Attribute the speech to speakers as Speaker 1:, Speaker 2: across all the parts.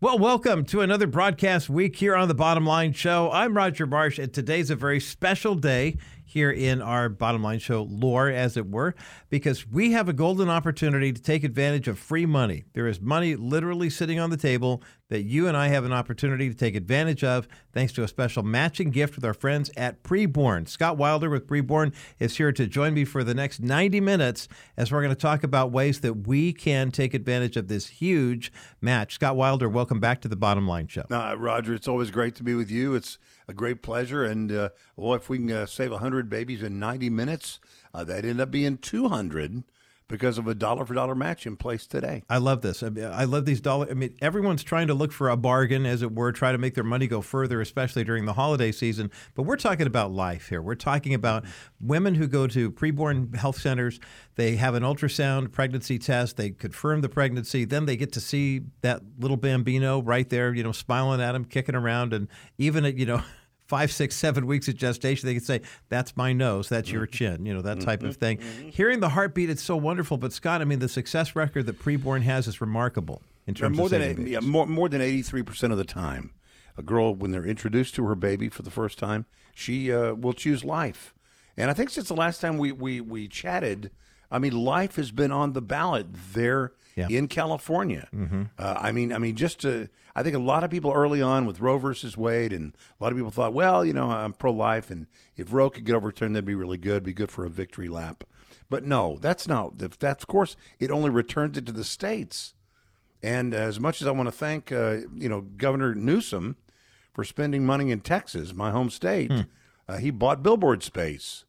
Speaker 1: Well, welcome to another broadcast week here on the Bottom Line Show. I'm Roger Marsh, and today's a very special day here in our Bottom Line Show lore, as it were, because we have a golden opportunity to take advantage of free money. There is money literally sitting on the table that you and I have an opportunity to take advantage of thanks to a special matching gift with our friends at Preborn. Scott Wilder with Preborn is here to join me for the next 90 minutes as we're going to talk about ways that we can take advantage of this huge match. Scott Wilder, welcome back to the Bottom Line Show.
Speaker 2: Uh, Roger, it's always great to be with you. It's a great pleasure. And uh, well, if we can uh, save 100 babies in 90 minutes, uh, that end up being 200 because of a dollar for dollar match in place today.
Speaker 1: I love this. I, mean, I love these dollar. I mean, everyone's trying to look for a bargain, as it were, try to make their money go further, especially during the holiday season. But we're talking about life here. We're talking about women who go to preborn health centers. They have an ultrasound pregnancy test. They confirm the pregnancy. Then they get to see that little bambino right there, you know, smiling at them, kicking around, and even at you know five, six, seven weeks of gestation, they can say, That's my nose, that's your mm-hmm. chin, you know, that type of mm-hmm. thing. Mm-hmm. Hearing the heartbeat, it's so wonderful. But Scott, I mean, the success record that preborn has is remarkable in terms
Speaker 2: more
Speaker 1: of
Speaker 2: than yeah, more more than 83% of the time, a girl when they're introduced to her baby for the first time, she uh, will choose life. And I think since the last time we we we chatted, I mean, life has been on the ballot there
Speaker 1: Yeah.
Speaker 2: in California. Uh, I mean, I mean, just to, I think a lot of people early on with Roe versus Wade, and a lot of people thought, well, you know, I'm pro-life, and if Roe could get overturned, that'd be really good, be good for a victory lap. But no, that's not. That's of course, it only returns it to the states. And as much as I want to thank, uh, you know, Governor Newsom for spending money in Texas, my home state, uh, he bought billboard space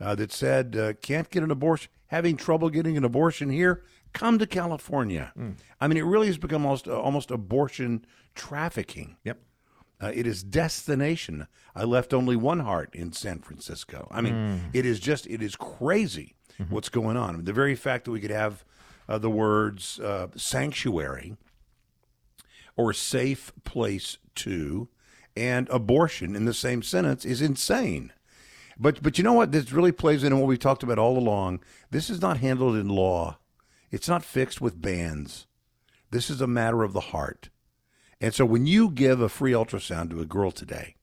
Speaker 2: uh, that said, uh, "Can't get an abortion, having trouble getting an abortion here, come to California." I mean, it really has become almost uh, almost abortion trafficking.
Speaker 1: Yep.
Speaker 2: Uh, it is destination. I left only one heart in San Francisco. I mean, it is just it is crazy what's going on. The very fact that we could have uh, the words uh, sanctuary or safe place to and abortion in the same sentence is insane. But but you know what? This really plays into what we talked about all along. This is not handled in law. It's not fixed with bands. This is a matter of the heart. And so when you give a free ultrasound to a girl today,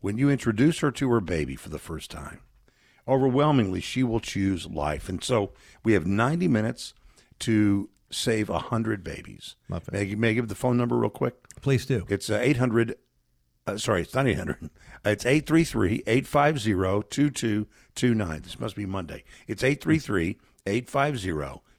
Speaker 2: when you introduce her to her baby for the first time, overwhelmingly she will choose life. And so we have 90 minutes to save 100 babies. May, may I give the phone number real quick?
Speaker 1: Please do.
Speaker 2: It's uh, 800. Uh, sorry, it's not 800. It's 833 850 2229. This must be Monday. It's 833 850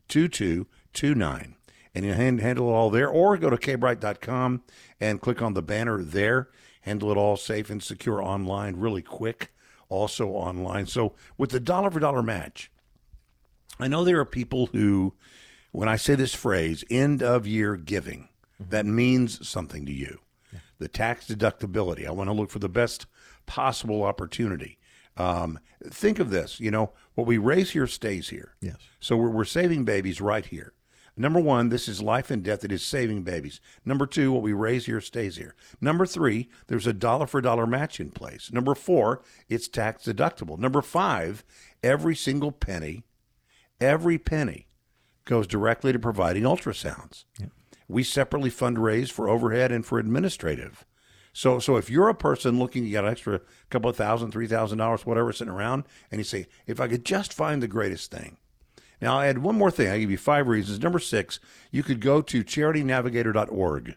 Speaker 2: 2229. And you hand, handle it all there, or go to kbright.com and click on the banner there. Handle it all safe and secure online, really quick, also online. So, with the dollar for dollar match, I know there are people who, when I say this phrase, end of year giving, that means something to you. The tax deductibility. I want to look for the best possible opportunity. Um, think of this you know, what we raise here stays here.
Speaker 1: Yes.
Speaker 2: So we're, we're saving babies right here. Number one, this is life and death. It is saving babies. Number two, what we raise here stays here. Number three, there's a dollar for dollar match in place. Number four, it's tax deductible. Number five, every single penny, every penny goes directly to providing ultrasounds. We separately fundraise for overhead and for administrative. So, so if you're a person looking to get an extra couple of thousand, three thousand dollars, whatever, sitting around, and you say, if I could just find the greatest thing. Now, I'll add one more thing. I'll give you five reasons. Number six, you could go to charitynavigator.org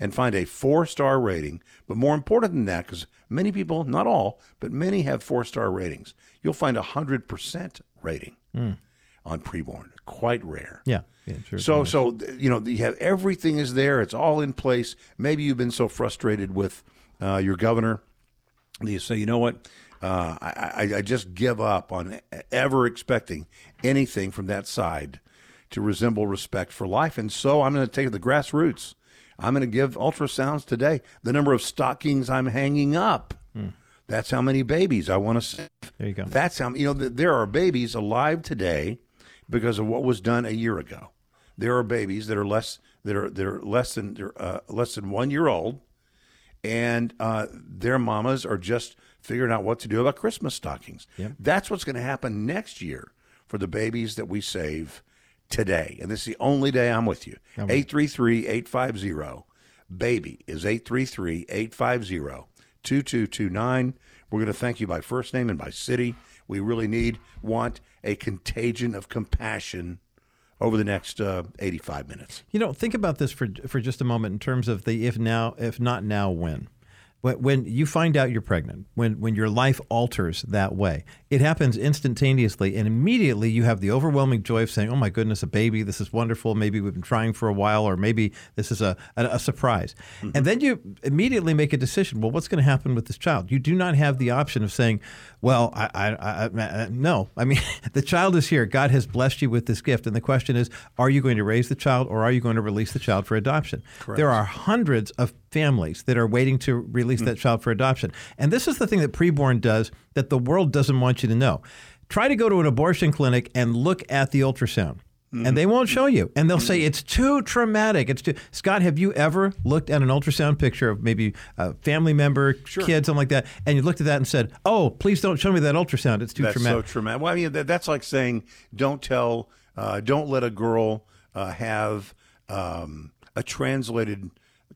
Speaker 2: and find a four star rating. But more important than that, because many people, not all, but many have four star ratings, you'll find a 100% rating hmm. On preborn. Quite rare.
Speaker 1: Yeah. yeah sure.
Speaker 2: So, so you know, you have everything is there. It's all in place. Maybe you've been so frustrated with uh, your governor that you say, you know what, uh, I, I, I just give up on ever expecting anything from that side to resemble respect for life, and so I'm going to take the grassroots. I'm going to give ultrasounds today. The number of stockings I'm hanging up. That's how many babies I want to save.
Speaker 1: There you go.
Speaker 2: That's how you know th- there are babies alive today because of what was done a year ago. There are babies that are less that are that are less than they're, uh, less than one year old, and uh, their mamas are just figuring out what to do about Christmas stockings. That's what's going to happen next year for the babies that we save today. And this is the only day I'm with you. 833 850 baby is 833 850 2229. We're going to thank you by first name and by city. We really need, want a contagion of compassion over the next uh, 85 minutes.
Speaker 1: You know, think about this for for just a moment in terms of the if now, if not now, when. When, when you find out you're pregnant, when when your life alters that way, it happens instantaneously, and immediately you have the overwhelming joy of saying, "Oh my goodness, a baby! This is wonderful. Maybe we've been trying for a while, or maybe this is a a, a surprise." Mm-hmm. And then you immediately make a decision. Well, what's going to happen with this child? You do not have the option of saying, "Well, I, I, I, I no." I mean, the child is here. God has blessed you with this gift, and the question is, are you going to raise the child, or are you going to release the child for adoption?
Speaker 2: Correct.
Speaker 1: There are hundreds of families that are waiting to release mm. that child for adoption. And this is the thing that preborn does that the world doesn't want you to know. Try to go to an abortion clinic and look at the ultrasound. Mm-hmm. And they won't show you. And they'll say it's too traumatic. It's too Scott, have you ever looked at an ultrasound picture of maybe a family member, sure. kid, something like that, and you looked at that and said, "Oh, please don't show me that ultrasound. It's too
Speaker 2: that's
Speaker 1: traumatic."
Speaker 2: so traumatic. Well, I mean, that's like saying, "Don't tell, uh, don't let a girl uh, have um, a translated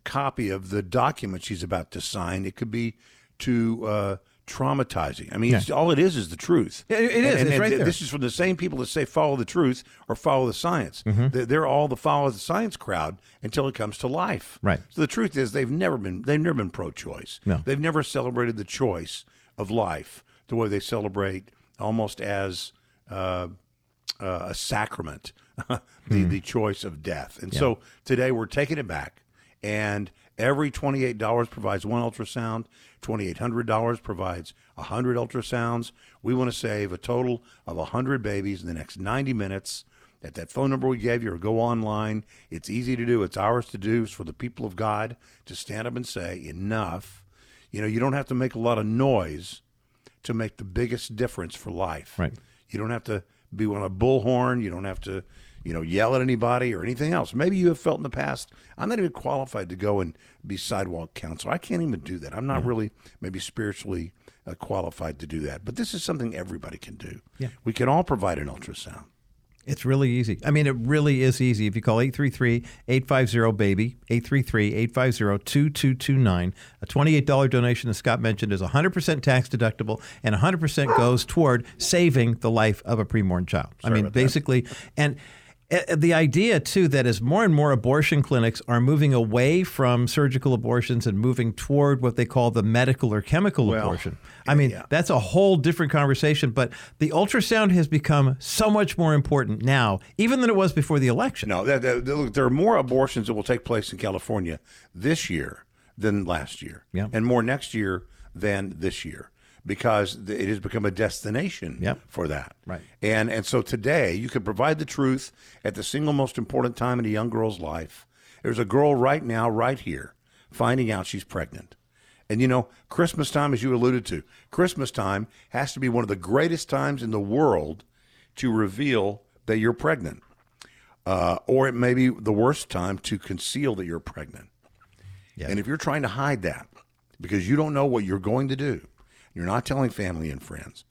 Speaker 2: copy of the document she's about to sign. It could be too uh, traumatizing. I mean, yeah. all it is is the truth.
Speaker 1: Yeah, it is.
Speaker 2: And,
Speaker 1: it's right
Speaker 2: there.
Speaker 1: This
Speaker 2: is from the same people that say follow the truth or follow the science. Mm-hmm. They're all the follow the science crowd until it comes to life.
Speaker 1: Right.
Speaker 2: So the truth is they've never been they've never been pro-choice.
Speaker 1: No.
Speaker 2: They've never celebrated the choice of life the way they celebrate almost as uh, uh, a sacrament the mm. the choice of death. And yeah. so today we're taking it back and every $28 provides one ultrasound. $2,800 provides 100 ultrasounds. We want to save a total of 100 babies in the next 90 minutes. At that phone number we gave you, or go online. It's easy to do. It's ours to do. It's for the people of God to stand up and say, enough. You know, you don't have to make a lot of noise to make the biggest difference for life.
Speaker 1: Right.
Speaker 2: You don't have to be on a bullhorn. You don't have to you know, yell at anybody or anything else. Maybe you have felt in the past, I'm not even qualified to go and be sidewalk counsel. I can't even do that. I'm not mm-hmm. really maybe spiritually uh, qualified to do that. But this is something everybody can do.
Speaker 1: Yeah.
Speaker 2: We can all provide an ultrasound.
Speaker 1: It's really easy. I mean, it really is easy. If you call 833-850-BABY, 833-850-2229, a $28 donation, as Scott mentioned, is 100% tax deductible and 100% goes toward saving the life of a preborn child.
Speaker 2: Sorry
Speaker 1: I mean, basically,
Speaker 2: that.
Speaker 1: and – the idea too that as more and more abortion clinics are moving away from surgical abortions and moving toward what they call the medical or chemical
Speaker 2: well,
Speaker 1: abortion i mean
Speaker 2: yeah.
Speaker 1: that's a whole different conversation but the ultrasound has become so much more important now even than it was before the election
Speaker 2: no look, there are more abortions that will take place in california this year than last year
Speaker 1: yeah.
Speaker 2: and more next year than this year because it has become a destination
Speaker 1: yep.
Speaker 2: for that.
Speaker 1: Right.
Speaker 2: And and so today you can provide the truth at the single most important time in a young girl's life. There's a girl right now, right here, finding out she's pregnant. And you know, Christmas time, as you alluded to, Christmas time has to be one of the greatest times in the world to reveal that you're pregnant. Uh, or it may be the worst time to conceal that you're pregnant.
Speaker 1: Yeah.
Speaker 2: And if you're trying to hide that because you don't know what you're going to do, you're not telling family and friends.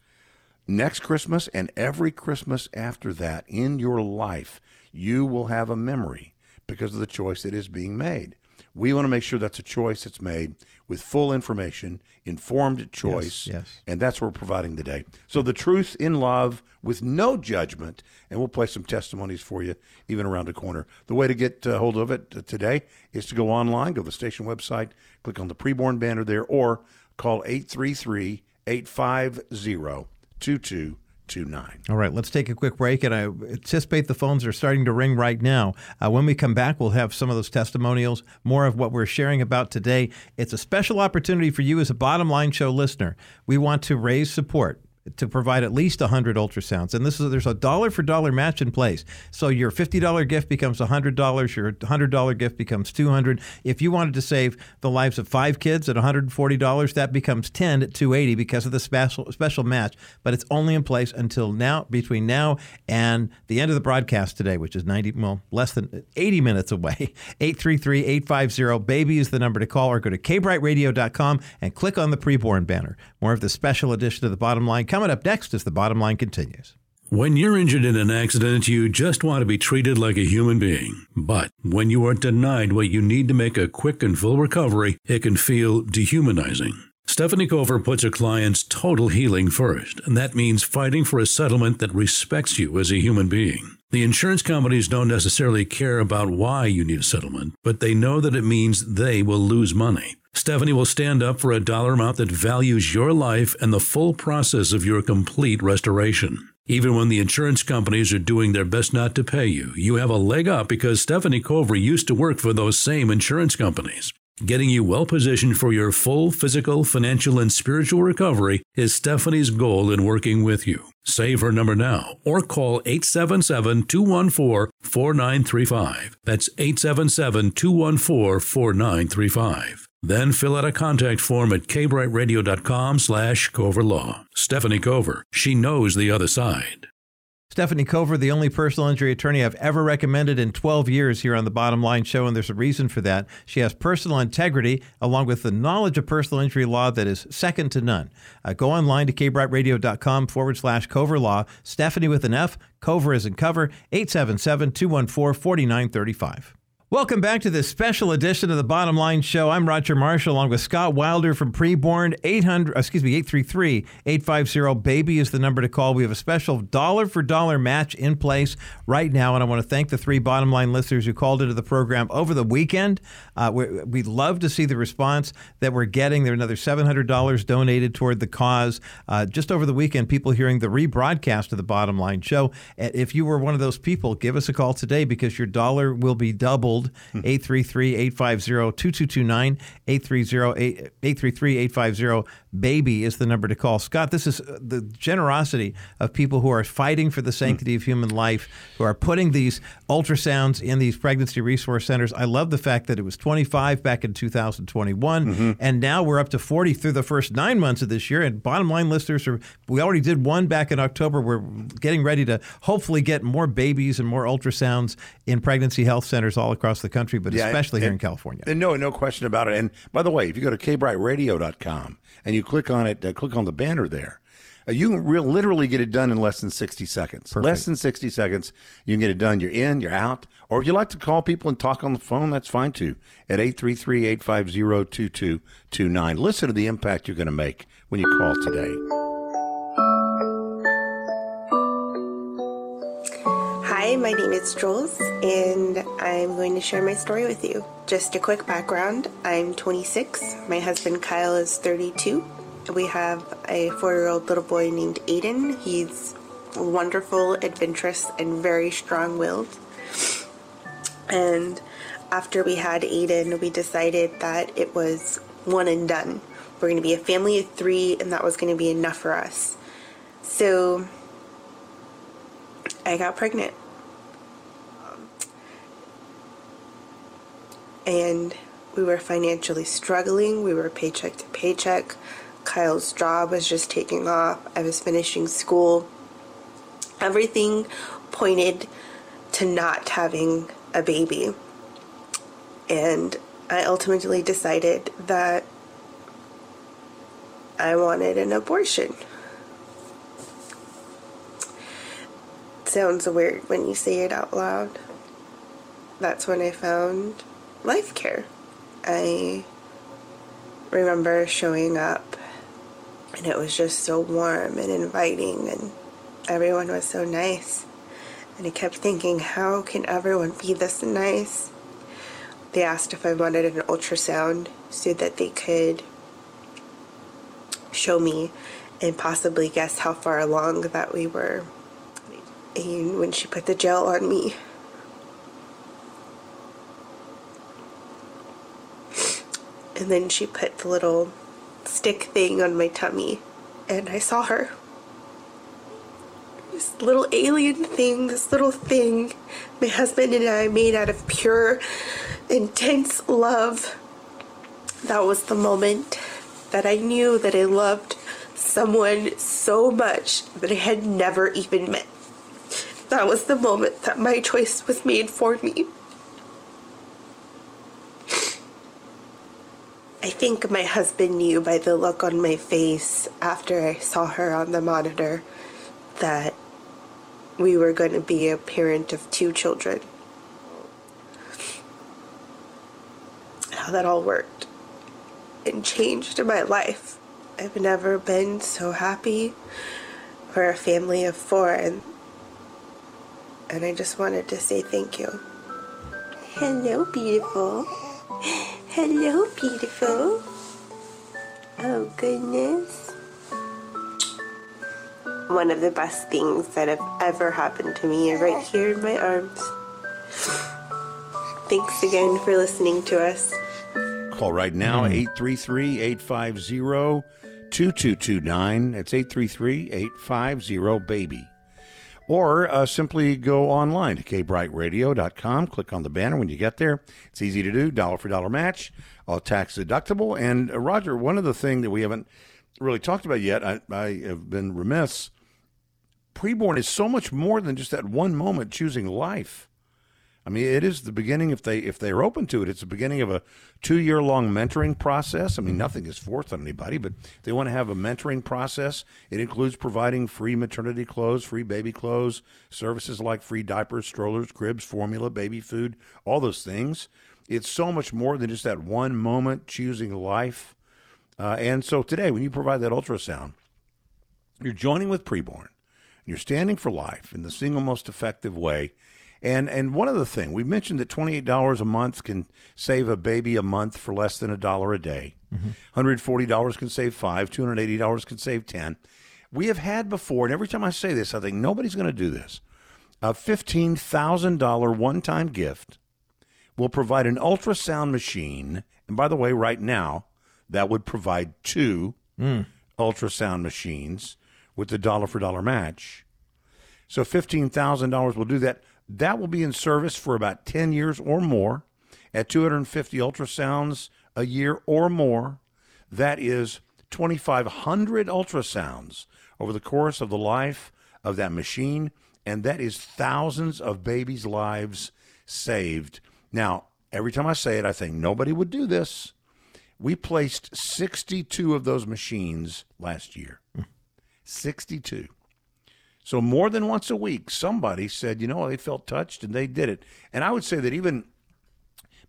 Speaker 2: Next Christmas and every Christmas after that in your life, you will have a memory because of the choice that is being made. We want to make sure that's a choice that's made with full information, informed choice,
Speaker 1: yes, yes.
Speaker 2: and that's what we're providing today. So the truth in love with no judgment, and we'll play some testimonies for you even around the corner. The way to get uh, hold of it today is to go online, go to the station website, click on the preborn banner there, or Call 833 850 2229.
Speaker 1: All right, let's take a quick break. And I anticipate the phones are starting to ring right now. Uh, when we come back, we'll have some of those testimonials, more of what we're sharing about today. It's a special opportunity for you as a bottom line show listener. We want to raise support to provide at least 100 ultrasounds. And this is there's a dollar for dollar match in place. So your $50 gift becomes $100, your $100 gift becomes 200. If you wanted to save the lives of 5 kids at $140, that becomes 10 at 280 because of the special special match, but it's only in place until now between now and the end of the broadcast today, which is 90 well, less than 80 minutes away. 833-850 baby is the number to call or go to kbrightradio.com and click on the preborn banner. More of the special edition of the bottom line Coming up next as the bottom line continues.
Speaker 3: When you're injured in an accident, you just want to be treated like a human being. But when you are denied what you need to make a quick and full recovery, it can feel dehumanizing. Stephanie Cover puts her clients' total healing first, and that means fighting for a settlement that respects you as a human being. The insurance companies don't necessarily care about why you need a settlement, but they know that it means they will lose money. Stephanie will stand up for a dollar amount that values your life and the full process of your complete restoration. Even when the insurance companies are doing their best not to pay you, you have a leg up because Stephanie Cover used to work for those same insurance companies. Getting you well positioned for your full physical, financial, and spiritual recovery is Stephanie's goal in working with you. Save her number now or call 877 214 4935. That's 877 214 4935. Then fill out a contact form at kbrightradio.com slash coverlaw. Stephanie Cover. She knows the other side.
Speaker 1: Stephanie Cover, the only personal injury attorney I've ever recommended in 12 years here on the Bottom Line Show, and there's a reason for that. She has personal integrity along with the knowledge of personal injury law that is second to none. Uh, go online to kbrightradio.com forward slash Cover Law. Stephanie with an F, Cover is in cover, 877 214 4935. Welcome back to this special edition of the Bottom Line Show. I'm Roger Marshall along with Scott Wilder from Preborn. 800, excuse me, 833-850-BABY is the number to call. We have a special dollar for dollar match in place right now, and I want to thank the three Bottom Line listeners who called into the program over the weekend. Uh, we would love to see the response that we're getting. There's another $700 donated toward the cause. Uh, just over the weekend, people hearing the rebroadcast of the Bottom Line Show. If you were one of those people, give us a call today because your dollar will be doubled 833 850 2229. 833 850 baby is the number to call. Scott, this is uh, the generosity of people who are fighting for the sanctity of human life, who are putting these ultrasounds in these pregnancy resource centers. I love the fact that it was 25 back in 2021, mm-hmm. and now we're up to 40 through the first nine months of this year. And bottom line listeners are, we already did one back in October. We're getting ready to hopefully get more babies and more ultrasounds in pregnancy health centers all across the country, but yeah, especially and, here in California.
Speaker 2: And no, no question about it. And by the way, if you go to kbrightradio.com and you click on it, uh, click on the banner there. Uh, you can real, literally get it done in less than 60 seconds. Perfect. Less than 60 seconds, you can get it done. You're in, you're out. Or if you like to call people and talk on the phone, that's fine too. At 833-850-2229. Listen to the impact you're going to make when you call today.
Speaker 4: Hi, my name is Jules, and I'm going to share my story with you. Just a quick background I'm 26, my husband Kyle is 32. We have a four year old little boy named Aiden. He's wonderful, adventurous, and very strong willed. And after we had Aiden, we decided that it was one and done. We're going to be a family of three, and that was going to be enough for us. So I got pregnant. And we were financially struggling. We were paycheck to paycheck. Kyle's job was just taking off. I was finishing school. Everything pointed to not having a baby. And I ultimately decided that I wanted an abortion. sounds weird when you say it out loud. That's when I found life care. I remember showing up and it was just so warm and inviting and everyone was so nice. And I kept thinking, how can everyone be this nice? They asked if I wanted an ultrasound so that they could show me and possibly guess how far along that we were. And when she put the gel on me, And then she put the little stick thing on my tummy, and I saw her. This little alien thing, this little thing my husband and I made out of pure, intense love. That was the moment that I knew that I loved someone so much that I had never even met. That was the moment that my choice was made for me. I think my husband knew by the look on my face after I saw her on the monitor that we were going to be a parent of two children. How that all worked and changed my life. I've never been so happy for a family of four and and I just wanted to say thank you. Hello, beautiful. Hello, beautiful. Oh, goodness. One of the best things that have ever happened to me are right here in my arms. Thanks again for listening to us.
Speaker 2: Call right now, hmm. 833 850 2229. That's 833 850 BABY. Or uh, simply go online to kbrightradio.com. Click on the banner when you get there. It's easy to do, dollar for dollar match, all tax deductible. And uh, Roger, one of the things that we haven't really talked about yet, I, I have been remiss. Preborn is so much more than just that one moment choosing life. I mean, it is the beginning. If they if they're open to it, it's the beginning of a two year long mentoring process. I mean, nothing is forced on anybody, but they want to have a mentoring process. It includes providing free maternity clothes, free baby clothes, services like free diapers, strollers, cribs, formula, baby food, all those things. It's so much more than just that one moment choosing life. Uh, and so today, when you provide that ultrasound, you're joining with preborn. You're standing for life in the single most effective way and and one other thing, we mentioned that twenty eight dollars a month can save a baby a month for less than a dollar a day. Mm-hmm. Hundred forty dollars can save five. Two hundred eighty dollars can save ten. We have had before, and every time I say this, I think nobody's going to do this. A fifteen thousand dollar one time gift will provide an ultrasound machine, and by the way, right now that would provide two mm. ultrasound machines with the dollar for dollar match. So fifteen thousand dollars will do that. That will be in service for about 10 years or more at 250 ultrasounds a year or more. That is 2,500 ultrasounds over the course of the life of that machine, and that is thousands of babies' lives saved. Now, every time I say it, I think nobody would do this. We placed 62 of those machines last year. 62. So more than once a week, somebody said, you know, they felt touched and they did it. And I would say that even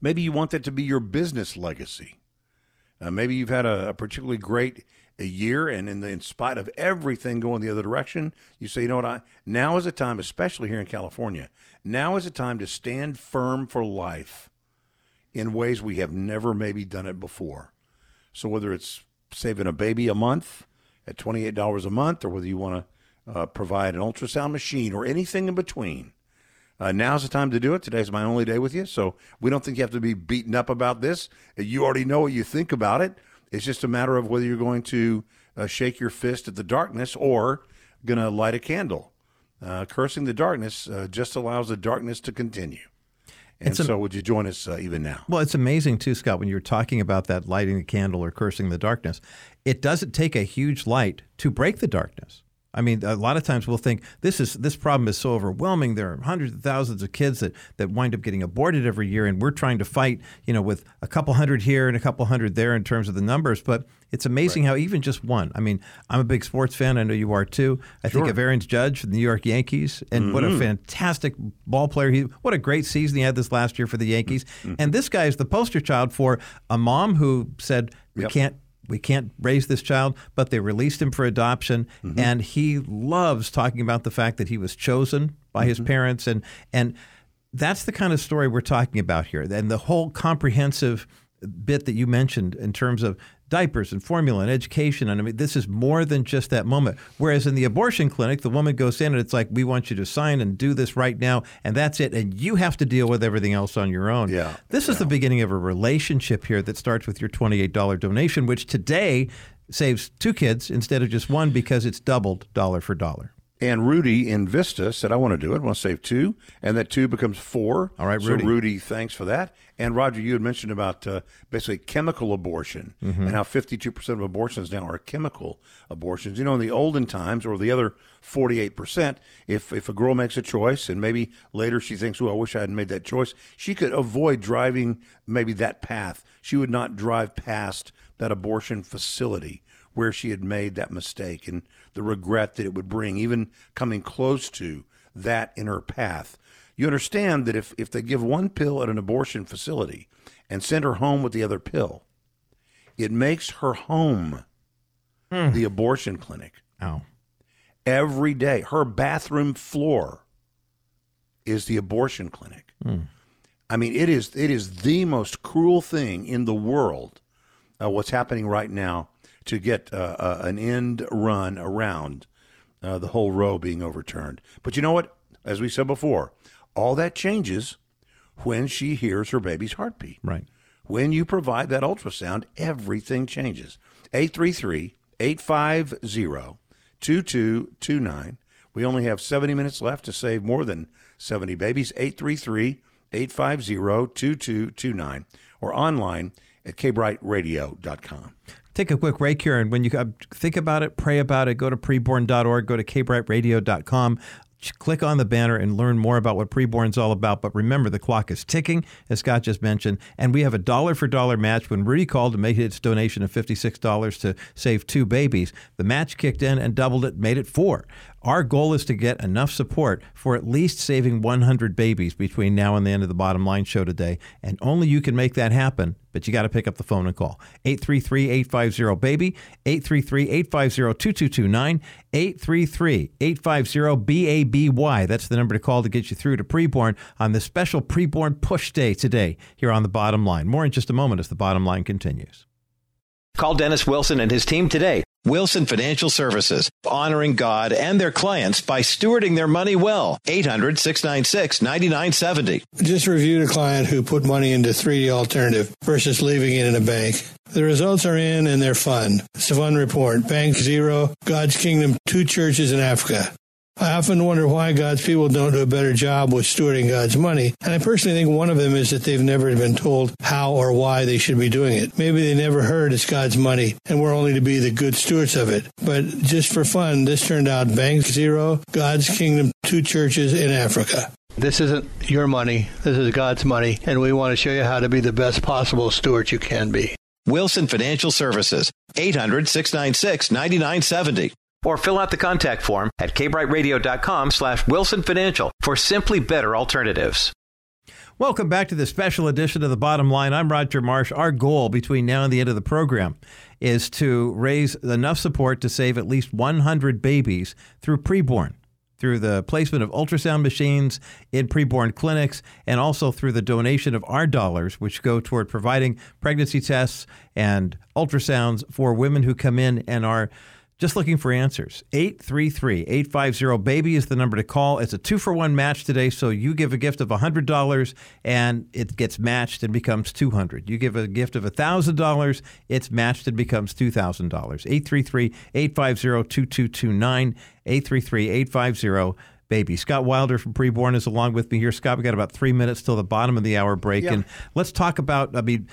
Speaker 2: maybe you want that to be your business legacy. Uh, maybe you've had a, a particularly great a year, and in, the, in spite of everything going the other direction, you say, you know what? I now is a time, especially here in California. Now is a time to stand firm for life in ways we have never maybe done it before. So whether it's saving a baby a month at twenty eight dollars a month, or whether you want to uh, provide an ultrasound machine or anything in between. Uh, now's the time to do it. Today's my only day with you, so we don't think you have to be beaten up about this. You already know what you think about it. It's just a matter of whether you're going to uh, shake your fist at the darkness or going to light a candle. Uh, cursing the darkness uh, just allows the darkness to continue. And so, would you join us uh, even now?
Speaker 1: Well, it's amazing too, Scott. When you're talking about that lighting the candle or cursing the darkness, it doesn't take a huge light to break the darkness. I mean, a lot of times we'll think this is this problem is so overwhelming. There are hundreds of thousands of kids that, that wind up getting aborted every year, and we're trying to fight, you know, with a couple hundred here and a couple hundred there in terms of the numbers. But it's amazing right. how even just one. I mean, I'm a big sports fan. I know you are too. I sure. think of Aaron's Judge from the New York Yankees, and mm-hmm. what a mm-hmm. fantastic ball player he. What a great season he had this last year for the Yankees. Mm-hmm. And this guy is the poster child for a mom who said we yep. can't we can't raise this child, but they released him for adoption, mm-hmm. and he loves talking about the fact that he was chosen by mm-hmm. his parents, and and that's the kind of story we're talking about here, and the whole comprehensive bit that you mentioned in terms of diapers and formula and education. And I mean, this is more than just that moment. Whereas in the abortion clinic, the woman goes in and it's like, we want you to sign and do this right now, and that's it. And you have to deal with everything else on your own.
Speaker 2: Yeah.
Speaker 1: This
Speaker 2: yeah.
Speaker 1: is the beginning of a relationship here that starts with your $28 donation, which today saves two kids instead of just one because it's doubled dollar for dollar.
Speaker 2: And Rudy in Vista said, I want to do it. I want to save two. And that two becomes four.
Speaker 1: All right, Rudy.
Speaker 2: So, Rudy, thanks for that. And Roger, you had mentioned about uh, basically chemical abortion mm-hmm. and how 52% of abortions now are chemical abortions. You know, in the olden times, or the other 48%, if, if a girl makes a choice and maybe later she thinks, oh, I wish I hadn't made that choice, she could avoid driving maybe that path. She would not drive past that abortion facility where she had made that mistake and the regret that it would bring, even coming close to that in her path. You understand that if, if they give one pill at an abortion facility and send her home with the other pill, it makes her home the abortion clinic
Speaker 1: Oh.
Speaker 2: every day. Her bathroom floor is the abortion clinic. I mean, it is it is the most cruel thing in the world. Uh, what's happening right now to get uh, uh, an end run around uh, the whole Roe being overturned. But you know what? As we said before, all that changes when she hears her baby's heartbeat.
Speaker 1: Right.
Speaker 2: When you provide that ultrasound, everything changes. 833 850 2229. We only have 70 minutes left to save more than 70 babies. 833 850 2229 or online at kbrightradio.com.
Speaker 1: Take a quick break here, and when you think about it, pray about it, go to preborn.org, go to kbrightradio.com. Click on the banner and learn more about what preborn's all about. But remember, the clock is ticking, as Scott just mentioned, and we have a dollar for dollar match. When Rudy called to make its donation of $56 to save two babies, the match kicked in and doubled it, made it four. Our goal is to get enough support for at least saving 100 babies between now and the end of the bottom line show today. And only you can make that happen, but you got to pick up the phone and call. 833 850 BABY, 833 850 2229, 833 850 BABY. That's the number to call to get you through to preborn on this special preborn push day today here on the bottom line. More in just a moment as the bottom line continues.
Speaker 5: Call Dennis Wilson and his team today. Wilson Financial Services, honoring God and their clients by stewarding their money well. 800 696 9970.
Speaker 6: Just reviewed a client who put money into 3D alternative versus leaving it in a bank. The results are in and they're fun. It's a fun report. Bank Zero, God's Kingdom, two churches in Africa. I often wonder why God's people don't do a better job with stewarding God's money. And I personally think one of them is that they've never been told how or why they should be doing it. Maybe they never heard it's God's money and we're only to be the good stewards of it. But just for fun, this turned out Bank Zero, God's Kingdom, two churches in Africa.
Speaker 7: This isn't your money. This is God's money, and we want to show you how to be the best possible steward you can be.
Speaker 5: Wilson Financial Services, 800 696 9970. Or fill out the contact form at kbrightradio.com slash Wilson Financial for simply better alternatives.
Speaker 1: Welcome back to the special edition of the Bottom Line. I'm Roger Marsh. Our goal between now and the end of the program is to raise enough support to save at least 100 babies through preborn, through the placement of ultrasound machines in preborn clinics, and also through the donation of our dollars, which go toward providing pregnancy tests and ultrasounds for women who come in and are just looking for answers. 833 850 BABY is the number to call. It's a two for one match today. So you give a gift of $100 and it gets matched and becomes $200. You give a gift of $1,000, it's matched and becomes $2,000. 833 850 2229. 833 850 baby. Scott Wilder from Preborn is along with me here. Scott, we got about three minutes till the bottom of the hour break.
Speaker 2: Yeah.
Speaker 1: And let's talk about, I mean,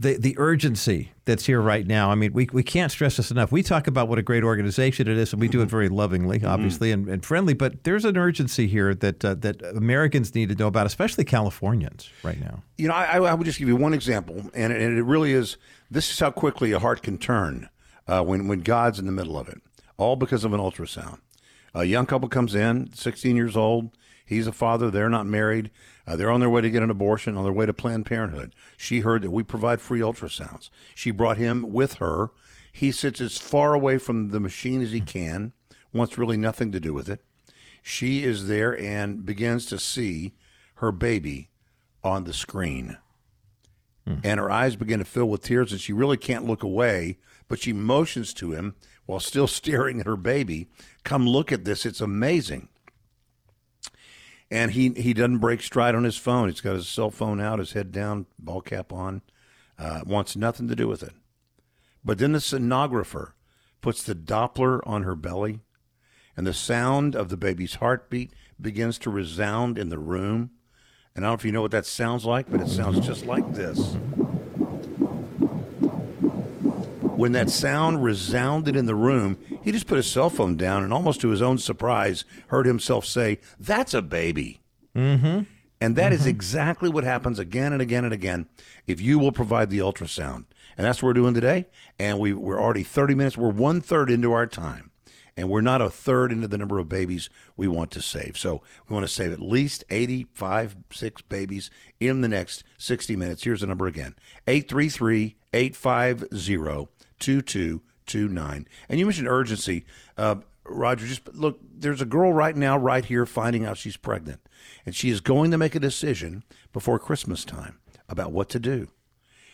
Speaker 1: the, the urgency that's here right now. I mean, we, we can't stress this enough. We talk about what a great organization it is, and we do it very lovingly, obviously, and, and friendly. But there's an urgency here that uh, that Americans need to know about, especially Californians right now.
Speaker 2: You know, I, I would just give you one example, and it, and it really is this is how quickly a heart can turn uh, when, when God's in the middle of it, all because of an ultrasound. A young couple comes in, 16 years old. He's a father. They're not married. Uh, they're on their way to get an abortion, on their way to Planned Parenthood. She heard that we provide free ultrasounds. She brought him with her. He sits as far away from the machine as he can, wants really nothing to do with it. She is there and begins to see her baby on the screen. And her eyes begin to fill with tears, and she really can't look away, but she motions to him while still staring at her baby. Come look at this. It's amazing. And he, he doesn't break stride on his phone. He's got his cell phone out, his head down, ball cap on, uh, wants nothing to do with it. But then the sonographer puts the Doppler on her belly, and the sound of the baby's heartbeat begins to resound in the room. And I don't know if you know what that sounds like, but it sounds just like this. When that sound resounded in the room, he just put his cell phone down and, almost to his own surprise, heard himself say, That's a baby. Mm-hmm. And that is exactly what happens again and again and again if you will provide the ultrasound. And that's what we're doing today. And we, we're already 30 minutes, we're one third into our time. and we're not a third into the number of babies we want to save. So we want to save at least 85, six babies in the next 60 minutes. Here's the number again 833 850 2229. And you mentioned urgency. Uh, Roger, just look, there's a girl right now, right here, finding out she's pregnant. And she is going to make a decision before Christmas time about what to do.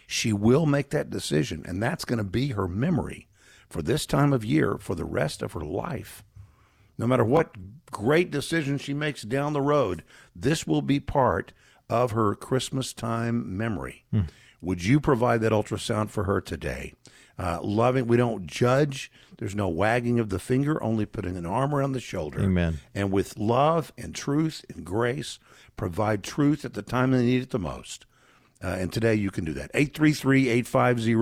Speaker 2: She will make that decision, and that's going to be her memory for this time of year for the rest of her life. No matter what great decision she makes down the road, this will be part of her Christmas time memory. Hmm. Would you provide that ultrasound for her today? Uh, loving, we don't judge. There's no wagging of the finger, only putting an arm around the shoulder.
Speaker 1: Amen.
Speaker 2: And with love and truth and grace, provide truth at the time they need it the most. Uh, and today you can do that. 833 850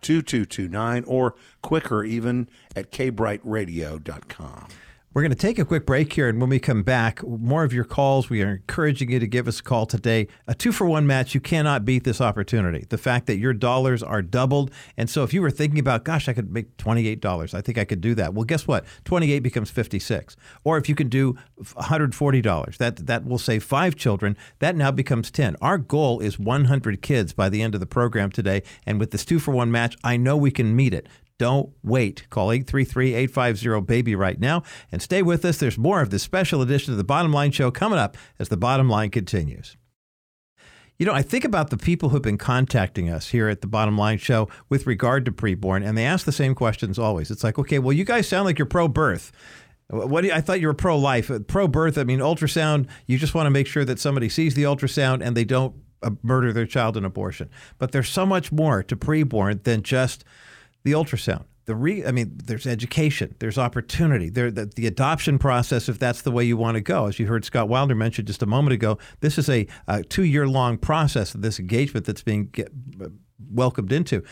Speaker 2: 2229 or quicker even at kbrightradio.com.
Speaker 1: We're going to take a quick break here, and when we come back, more of your calls. We are encouraging you to give us a call today. A two for one match, you cannot beat this opportunity. The fact that your dollars are doubled. And so if you were thinking about, gosh, I could make $28, I think I could do that. Well, guess what? 28 becomes 56. Or if you can do $140, that, that will save five children. That now becomes 10. Our goal is 100 kids by the end of the program today. And with this two for one match, I know we can meet it. Don't wait. Call 833 850 BABY right now and stay with us. There's more of this special edition of the Bottom Line Show coming up as the bottom line continues. You know, I think about the people who've been contacting us here at the Bottom Line Show with regard to preborn, and they ask the same questions always. It's like, okay, well, you guys sound like you're pro birth. What do you, I thought you were pro life, pro birth. I mean, ultrasound. You just want to make sure that somebody sees the ultrasound and they don't uh, murder their child in abortion. But there's so much more to preborn than just the ultrasound. The re, I mean, there's education, there's opportunity, there the, the adoption process if that's the way you want to go. As you heard Scott Wilder mention just a moment ago, this is a, a two year long process. Of this engagement that's being get, welcomed into.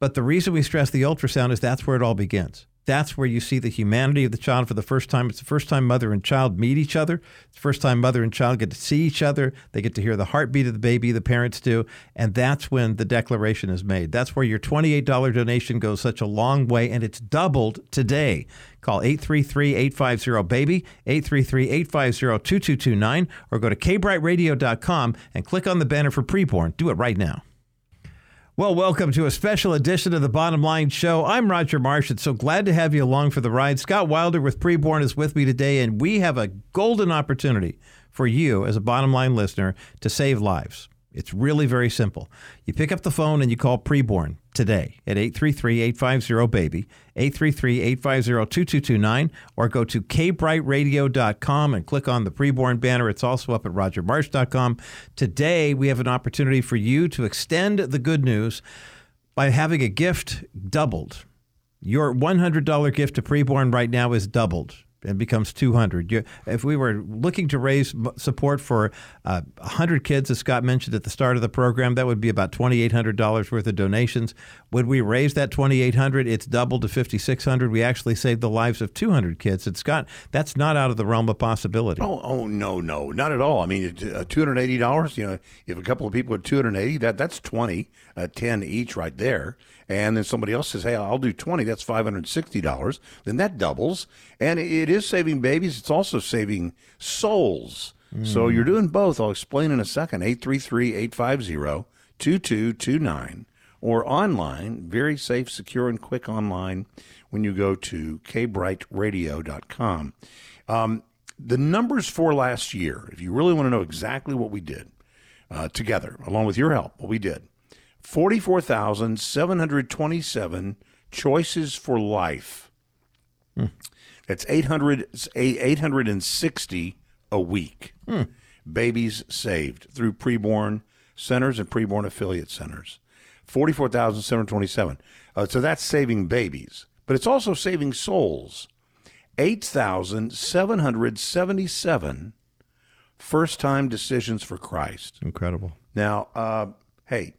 Speaker 1: But the reason we stress the ultrasound is that's where it all begins. That's where you see the humanity of the child for the first time. It's the first time mother and child meet each other. It's the first time mother and child get to see each other. They get to hear the heartbeat of the baby, the parents do. And that's when the declaration is made. That's where your $28 donation goes such a long way, and it's doubled today. Call 833 850 BABY, 833 850 2229, or go to kbrightradio.com and click on the banner for preborn. Do it right now. Well, welcome to a special edition of the Bottom Line Show. I'm Roger Marsh, and so glad to have you along for the ride. Scott Wilder with Preborn is with me today, and we have a golden opportunity for you as a bottom line listener to save lives. It's really very simple. You pick up the phone and you call preborn today at 833-850-BABY, 833-850-2229, or go to kbrightradio.com and click on the preborn banner. It's also up at rogermarsh.com. Today, we have an opportunity for you to extend the good news by having a gift doubled. Your $100 gift to preborn right now is doubled and becomes 200. You, if we were looking to raise support for uh, 100 kids, as Scott mentioned at the start of the program, that would be about $2,800 worth of donations. Would we raise that 2,800? It's doubled to 5,600. We actually saved the lives of 200 kids. And Scott, that's not out of the realm of possibility.
Speaker 2: Oh, oh no, no, not at all. I mean, uh, $280. You know, if a couple of people at 280, that that's 20, uh, 10 each right there and then somebody else says, "Hey, I'll do 20, that's $560." Then that doubles, and it is saving babies, it's also saving souls. Mm. So you're doing both. I'll explain in a second. 833-850-2229 or online, very safe, secure and quick online when you go to kbrightradio.com. Um, the numbers for last year, if you really want to know exactly what we did uh, together, along with your help, what we did, 44,727 choices for life. Hmm. That's 800, 860 a week. Hmm. Babies saved through preborn centers and preborn affiliate centers. 44,727. Uh, so that's saving babies, but it's also saving souls. 8,777 first time decisions for Christ.
Speaker 1: Incredible.
Speaker 2: Now, uh, hey,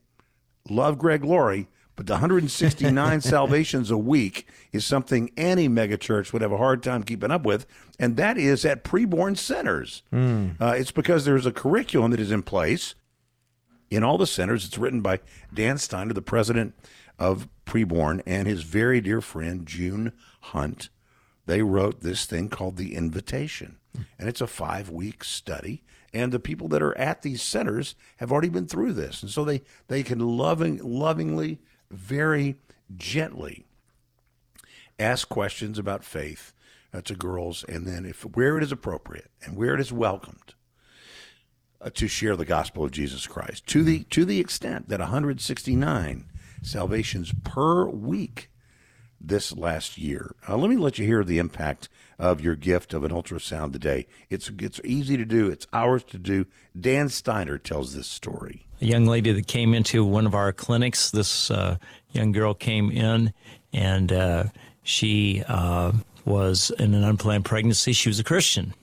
Speaker 2: love Greg Laurie, but the 169 salvations a week is something any megachurch would have a hard time keeping up with, and that is at preborn centers. Mm. Uh, it's because there's a curriculum that is in place in all the centers. It's written by Dan Steiner, the president of preborn, and his very dear friend June Hunt, they wrote this thing called The Invitation. And it's a five week study. And the people that are at these centers have already been through this. And so they, they can loving, lovingly, very gently ask questions about faith uh, to girls. And then, if where it is appropriate and where it is welcomed, uh, to share the gospel of Jesus Christ to the to the extent that 169 salvations per week this last year. Uh, let me let you hear the impact of your gift of an ultrasound today. It's it's easy to do. It's ours to do. Dan Steiner tells this story.
Speaker 8: A young lady that came into one of our clinics. This uh, young girl came in, and uh, she uh, was in an unplanned pregnancy. She was a Christian,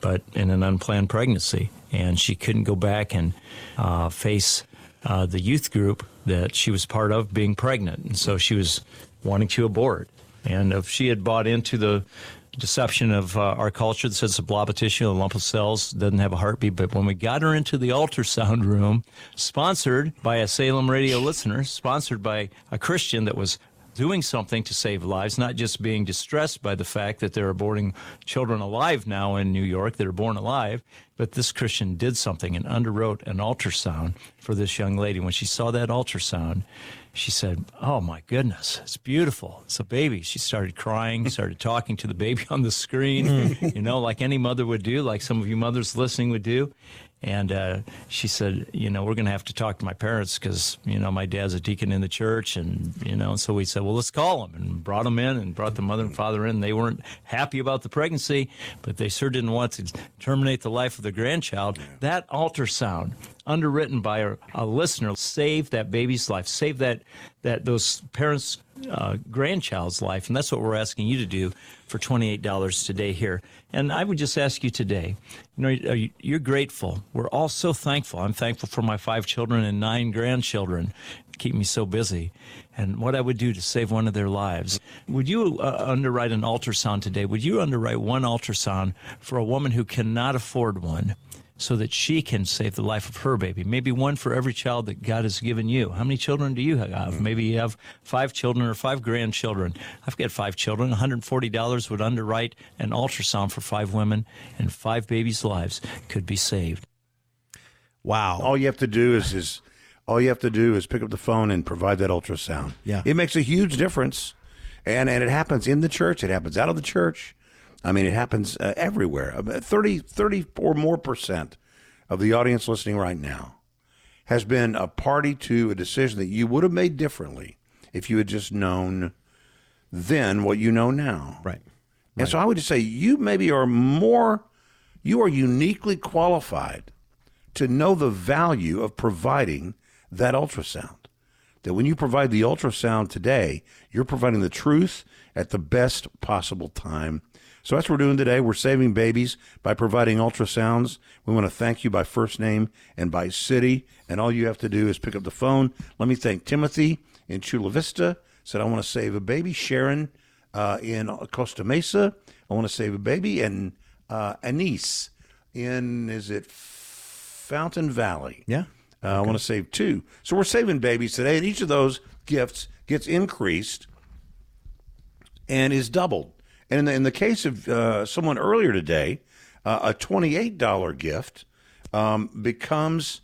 Speaker 8: but in an unplanned pregnancy, and she couldn't go back and uh, face uh, the youth group that she was part of being pregnant, and so she was wanting to abort. And if she had bought into the deception of uh, our culture that says a blob of tissue, a lump of cells, doesn't have a heartbeat. But when we got her into the ultrasound room, sponsored by a Salem radio listener, sponsored by a Christian that was doing something to save lives, not just being distressed by the fact that they're aborting children alive now in New York that are born alive, but this Christian did something and underwrote an ultrasound for this young lady. When she saw that ultrasound, she said, Oh my goodness, it's beautiful. It's a baby. She started crying, started talking to the baby on the screen, hmm. you know, like any mother would do, like some of you mothers listening would do. And uh, she said, you know, we're going to have to talk to my parents because, you know, my dad's a deacon in the church. And, you know, so we said, well, let's call them and brought them in and brought the mother and father in. They weren't happy about the pregnancy, but they sure didn't want to terminate the life of their grandchild. That ultrasound, underwritten by a, a listener, saved that baby's life, saved that, that those parents' uh, grandchild's life. And that's what we're asking you to do for $28 today here. And I would just ask you today, you know, you're grateful. We're all so thankful. I'm thankful for my five children and nine grandchildren. Keep me so busy. And what I would do to save one of their lives. Would you uh, underwrite an ultrasound today? Would you underwrite one ultrasound for a woman who cannot afford one? So that she can save the life of her baby. Maybe one for every child that God has given you. How many children do you have? Mm-hmm. Maybe you have five children or five grandchildren. I've got five children. $140 would underwrite an ultrasound for five women, and five babies' lives could be saved.
Speaker 1: Wow.
Speaker 2: All you have to do is, is all you have to do is pick up the phone and provide that ultrasound.
Speaker 1: Yeah.
Speaker 2: It makes a huge difference. And and it happens in the church, it happens out of the church. I mean, it happens uh, everywhere. 30, 30 or more percent of the audience listening right now has been a party to a decision that you would have made differently if you had just known then what you know now.
Speaker 1: Right. right.
Speaker 2: And so I would just say you maybe are more, you are uniquely qualified to know the value of providing that ultrasound. That when you provide the ultrasound today, you're providing the truth at the best possible time so that's what we're doing today. We're saving babies by providing ultrasounds. We want to thank you by first name and by city. And all you have to do is pick up the phone. Let me thank Timothy in Chula Vista. Said, I want to save a baby. Sharon uh, in Costa Mesa. I want to save a baby. And uh, Anise in, is it Fountain Valley?
Speaker 1: Yeah.
Speaker 2: Uh, okay. I want to save two. So we're saving babies today. And each of those gifts gets increased and is doubled. And in the, in the case of uh, someone earlier today, uh, a $28 gift um, becomes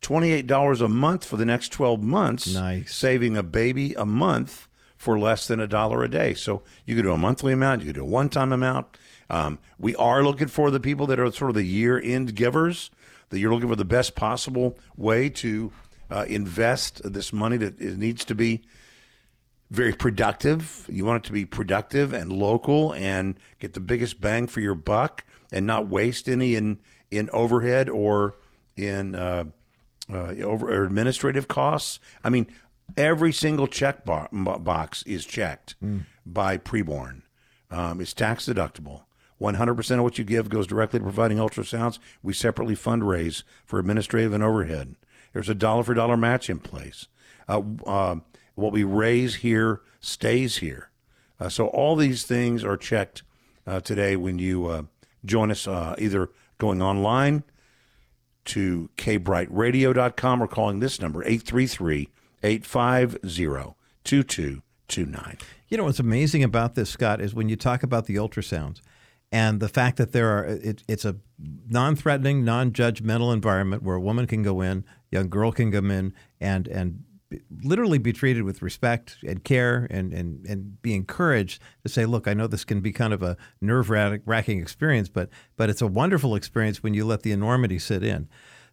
Speaker 2: $28 a month for the next 12 months,
Speaker 1: nice.
Speaker 2: saving a baby a month for less than a dollar a day. So you could do a monthly amount, you could do a one time amount. Um, we are looking for the people that are sort of the year end givers, that you're looking for the best possible way to uh, invest this money that needs to be very productive. You want it to be productive and local and get the biggest bang for your buck and not waste any in in overhead or in uh, uh, over or administrative costs. I mean, every single check bo- box is checked mm. by preborn. Um, it's tax deductible. 100% of what you give goes directly to providing ultrasounds. We separately fundraise for administrative and overhead. There's a dollar for dollar match in place. Uh, uh what we raise here stays here. Uh, so all these things are checked uh, today when you uh, join us, uh, either going online to kbrightradio.com or calling this number, 833 850 2222. 2229.
Speaker 1: You know what's amazing about this, Scott, is when you talk about the ultrasounds and the fact that there are it, it's a non-threatening, non-judgmental environment where a woman can go in, young girl can come in, and and literally be treated with respect and care and, and, and be encouraged to say, look, I know this can be kind of a nerve wracking experience, but, but it's a wonderful experience when you let the enormity sit in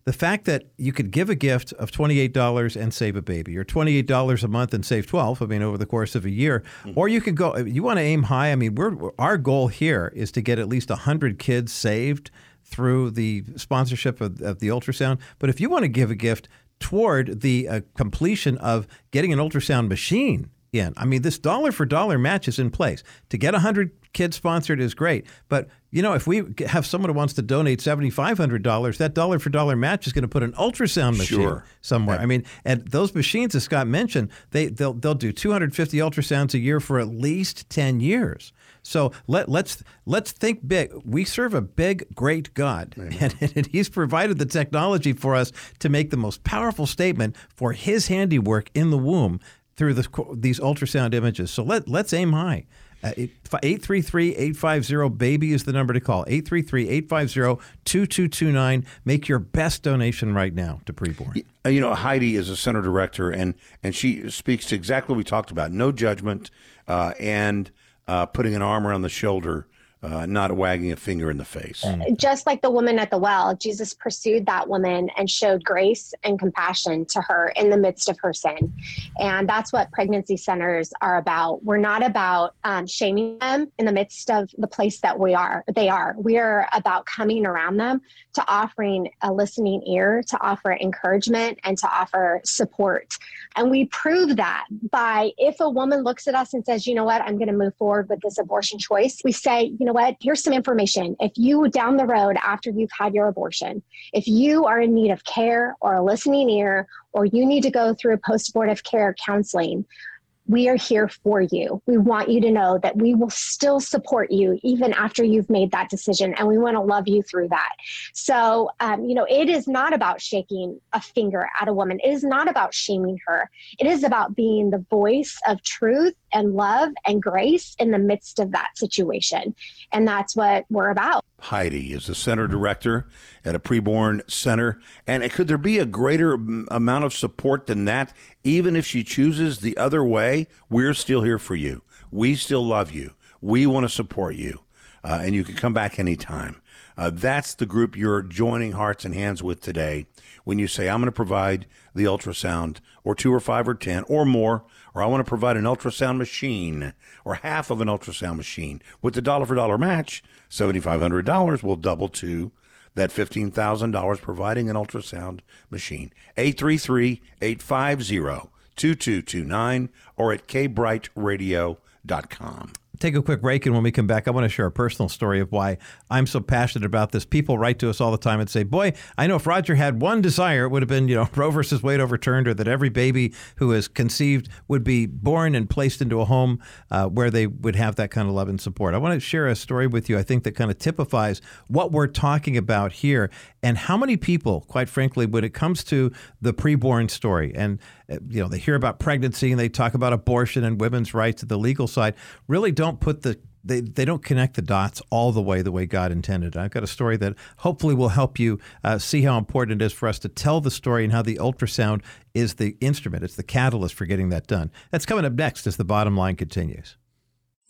Speaker 1: the fact that you could give a gift of $28 and save a baby or $28 a month and save 12 i mean over the course of a year mm-hmm. or you could go you want to aim high i mean we're our goal here is to get at least 100 kids saved through the sponsorship of, of the ultrasound but if you want to give a gift toward the uh, completion of getting an ultrasound machine in. I mean, this dollar for dollar match is in place. To get 100 kids sponsored is great. But, you know, if we have someone who wants to donate $7,500, that dollar for dollar match is going to put an ultrasound machine
Speaker 2: sure.
Speaker 1: somewhere. I mean, and those machines, as Scott mentioned, they, they'll, they'll do 250 ultrasounds a year for at least 10 years. So let let's let's think big. We serve a big, great God, and, and, He's provided the technology for us to make the most powerful statement for His handiwork in the womb through this, these ultrasound images. So let, let's aim high. Uh, 833-850-BABY is the number to call. 833-850-2229. Make your best donation right now to preborn.
Speaker 2: You know, Heidi is a center director, and, and she speaks to exactly what we talked about. No judgment uh, and uh, putting an arm around the shoulder uh, not wagging a finger in the face.
Speaker 9: Mm. Just like the woman at the well, Jesus pursued that woman and showed grace and compassion to her in the midst of her sin. And that's what pregnancy centers are about. We're not about um, shaming them in the midst of the place that we are. They are. We are about coming around them to offering a listening ear, to offer encouragement, and to offer support. And we prove that by if a woman looks at us and says, you know what, I'm going to move forward with this abortion choice, we say, you know know what? Here's some information. If you down the road after you've had your abortion, if you are in need of care or a listening ear, or you need to go through a post abortive care counseling, we are here for you. We want you to know that we will still support you even after you've made that decision, and we want to love you through that. So, um, you know, it is not about shaking a finger at a woman, it is not about shaming her. It is about being the voice of truth and love and grace in the midst of that situation. And that's what we're about.
Speaker 2: Heidi is the center director at a preborn center. And could there be a greater amount of support than that? Even if she chooses the other way, we're still here for you. We still love you. We want to support you. Uh, and you can come back anytime. Uh, that's the group you're joining hearts and hands with today when you say, I'm going to provide the ultrasound, or two or five or 10 or more, or I want to provide an ultrasound machine or half of an ultrasound machine. With the dollar for dollar match, $7,500 will double to that $15,000 providing an ultrasound machine. 833 850 2229 or at kbrightradio.com
Speaker 1: take a quick break, and when we come back, I want to share a personal story of why I'm so passionate about this. People write to us all the time and say, "Boy, I know if Roger had one desire, it would have been, you know, Roe versus Wade overturned, or that every baby who is conceived would be born and placed into a home uh, where they would have that kind of love and support." I want to share a story with you. I think that kind of typifies what we're talking about here, and how many people, quite frankly, when it comes to the preborn story, and you know, they hear about pregnancy and they talk about abortion and women's rights at the legal side, really don't put the they, they don't connect the dots all the way the way God intended. I've got a story that hopefully will help you uh, see how important it is for us to tell the story and how the ultrasound is the instrument. It's the catalyst for getting that done. That's coming up next as the bottom line continues.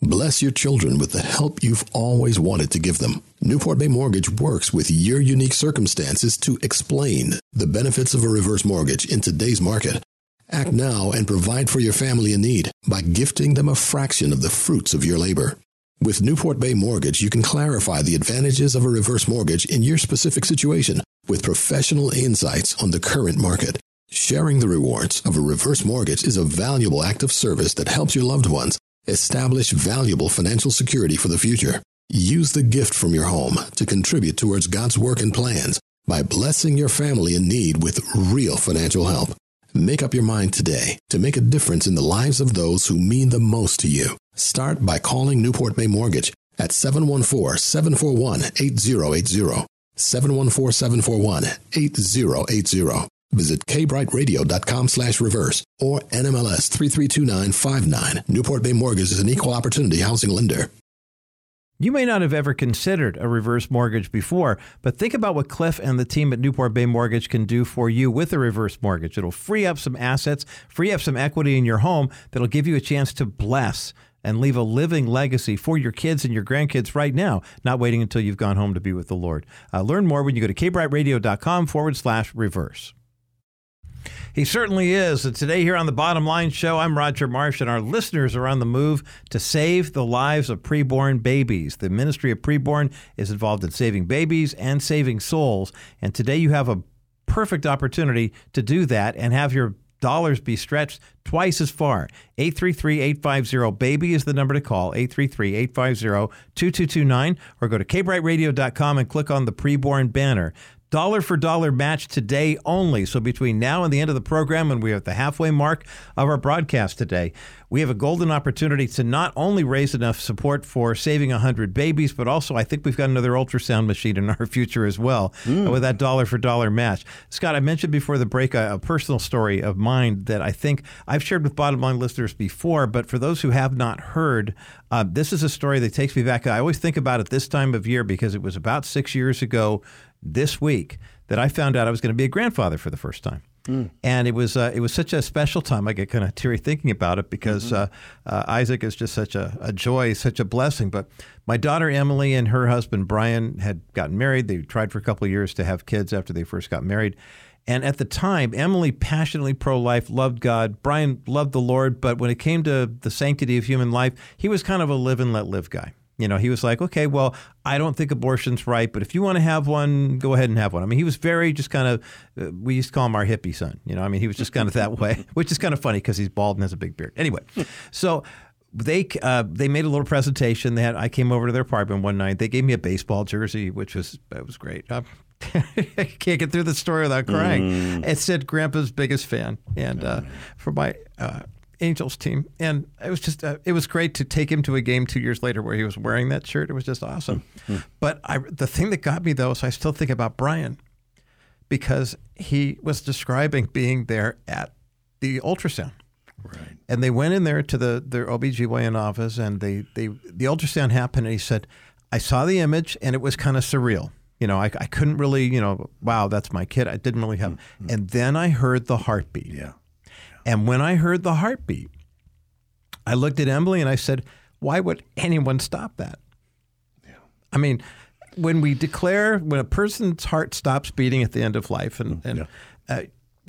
Speaker 10: Bless your children with the help you've always wanted to give them. Newport Bay Mortgage works with your unique circumstances to explain the benefits of a reverse mortgage in today's market. Act now and provide for your family in need by gifting them a fraction of the fruits of your labor. With Newport Bay Mortgage, you can clarify the advantages of a reverse mortgage in your specific situation with professional insights on the current market. Sharing the rewards of a reverse mortgage is a valuable act of service that helps your loved ones establish valuable financial security for the future. Use the gift from your home to contribute towards God's work and plans by blessing your family in need with real financial help. Make up your mind today to make a difference in the lives of those who mean the most to you. Start by calling Newport Bay Mortgage at 714 741 8080. 714 741 8080. Visit kbrightradio.com slash reverse or NMLS 332959. Newport Bay Mortgage is an equal opportunity housing lender.
Speaker 1: You may not have ever considered a reverse mortgage before, but think about what Cliff and the team at Newport Bay Mortgage can do for you with a reverse mortgage. It'll free up some assets, free up some equity in your home that'll give you a chance to bless and leave a living legacy for your kids and your grandkids right now, not waiting until you've gone home to be with the Lord. Uh, learn more when you go to kbrightradio.com forward slash reverse. He certainly is. And today, here on the Bottom Line Show, I'm Roger Marsh, and our listeners are on the move to save the lives of preborn babies. The Ministry of Preborn is involved in saving babies and saving souls. And today, you have a perfect opportunity to do that and have your dollars be stretched twice as far. 833-850-BABY is the number to call, 833-850-2229, or go to kbrightradio.com and click on the preborn banner dollar for dollar match today only. So between now and the end of the program, and we are at the halfway mark of our broadcast today, we have a golden opportunity to not only raise enough support for saving 100 babies, but also I think we've got another ultrasound machine in our future as well mm. with that dollar for dollar match. Scott, I mentioned before the break a, a personal story of mine that I think I've shared with bottom line listeners before, but for those who have not heard, uh, this is a story that takes me back. I always think about it this time of year because it was about six years ago this week that I found out I was going to be a grandfather for the first time. Mm. And it was uh, it was such a special time. I get kind of teary thinking about it because mm-hmm. uh, uh, Isaac is just such a, a, joy, such a blessing. But my daughter Emily and her husband Brian had gotten married. They tried for a couple of years to have kids after they first got married. And at the time, Emily passionately pro life, loved God. Brian loved the Lord. But when it came to the sanctity of human life, he was kind of a live and let live guy. You know, he was like, okay, well, I don't think abortion's right, but if you want to have one, go ahead and have one. I mean, he was very just kind of, uh, we used to call him our hippie son. You know, I mean, he was just kind of that way, which is kind of funny because he's bald and has a big beard. Anyway, so they uh, they made a little presentation. They had I came over to their apartment one night. They gave me a baseball jersey, which was it was great. I can't get through the story without crying. Mm. It said "Grandpa's biggest fan," and uh, for my uh, Angels team, and it was just uh, it was great to take him to a game two years later where he was wearing that shirt. It was just awesome. Mm-hmm. But I, the thing that got me though is I still think about Brian because he was describing being there at the ultrasound.
Speaker 2: Right.
Speaker 1: And they went in there to the their OBGYN office and they, they the ultrasound happened and he said, I saw the image and it was kind of surreal. You know, I, I couldn't really, you know, wow, that's my kid. I didn't really have. Mm-hmm. And then I heard the heartbeat.
Speaker 2: Yeah.
Speaker 1: And when I heard the heartbeat, I looked at Emily and I said, why would anyone stop that? Yeah. I mean, when we declare, when a person's heart stops beating at the end of life, and, and yeah. uh,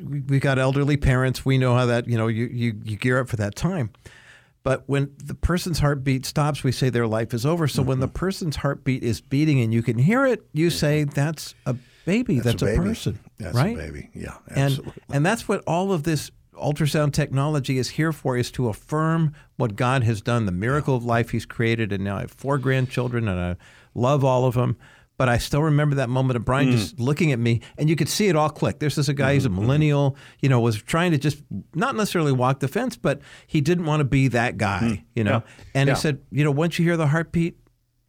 Speaker 1: we, we got elderly parents, we know how that, you know, you, you, you gear up for that time. But when the person's heartbeat stops, we say their life is over. So mm-hmm. when the person's heartbeat is beating and you can hear it, you say that's a baby, that's, that's a, baby. person,
Speaker 2: that's
Speaker 1: right?
Speaker 2: a baby, yeah,
Speaker 1: absolutely. And, and that's what all of this ultrasound technology is here for is to affirm what God has done, the miracle of life He's created. And now I have four grandchildren and I love all of them. But I still remember that moment of Brian mm. just looking at me, and you could see it all click. There's this a guy, he's a mm-hmm. millennial, you know, was trying to just not necessarily walk the fence, but he didn't want to be that guy, mm. you know. Yeah. And yeah. he said, you know, once you hear the heartbeat,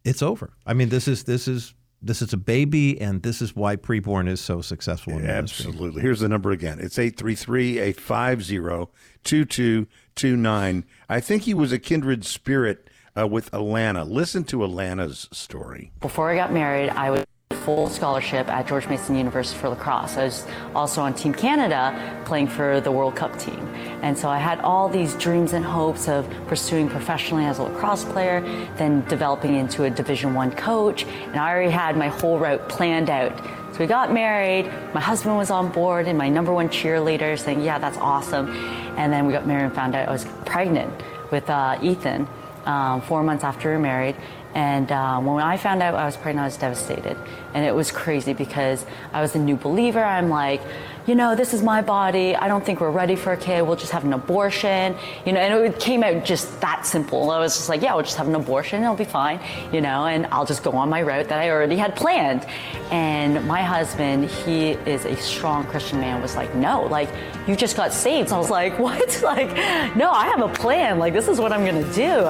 Speaker 1: it's over. I mean, this is this is this is a baby, and this is why preborn is so successful in
Speaker 2: Absolutely. Here's the number again. It's 833-850-2229. I think he was a kindred spirit uh, with Alana. Listen to Alana's story.
Speaker 11: Before I got married, I was full scholarship at George Mason University for lacrosse. I was also on Team Canada playing for the World Cup team. And so I had all these dreams and hopes of pursuing professionally as a lacrosse player, then developing into a Division 1 coach, and I already had my whole route planned out. So we got married, my husband was on board and my number one cheerleader saying, "Yeah, that's awesome." And then we got married and found out I was pregnant with uh, Ethan. Um, four months after we were married, and um, when I found out I was pregnant, I was devastated. And it was crazy because I was a new believer. I'm like, you know, this is my body. I don't think we're ready for a kid. We'll just have an abortion. You know, and it came out just that simple. I was just like, yeah, we'll just have an abortion. It'll be fine. You know, and I'll just go on my route that I already had planned. And my husband, he is a strong Christian man, was like, no, like, you just got saved. So I was like, what? like, no, I have a plan. Like, this is what I'm going to do.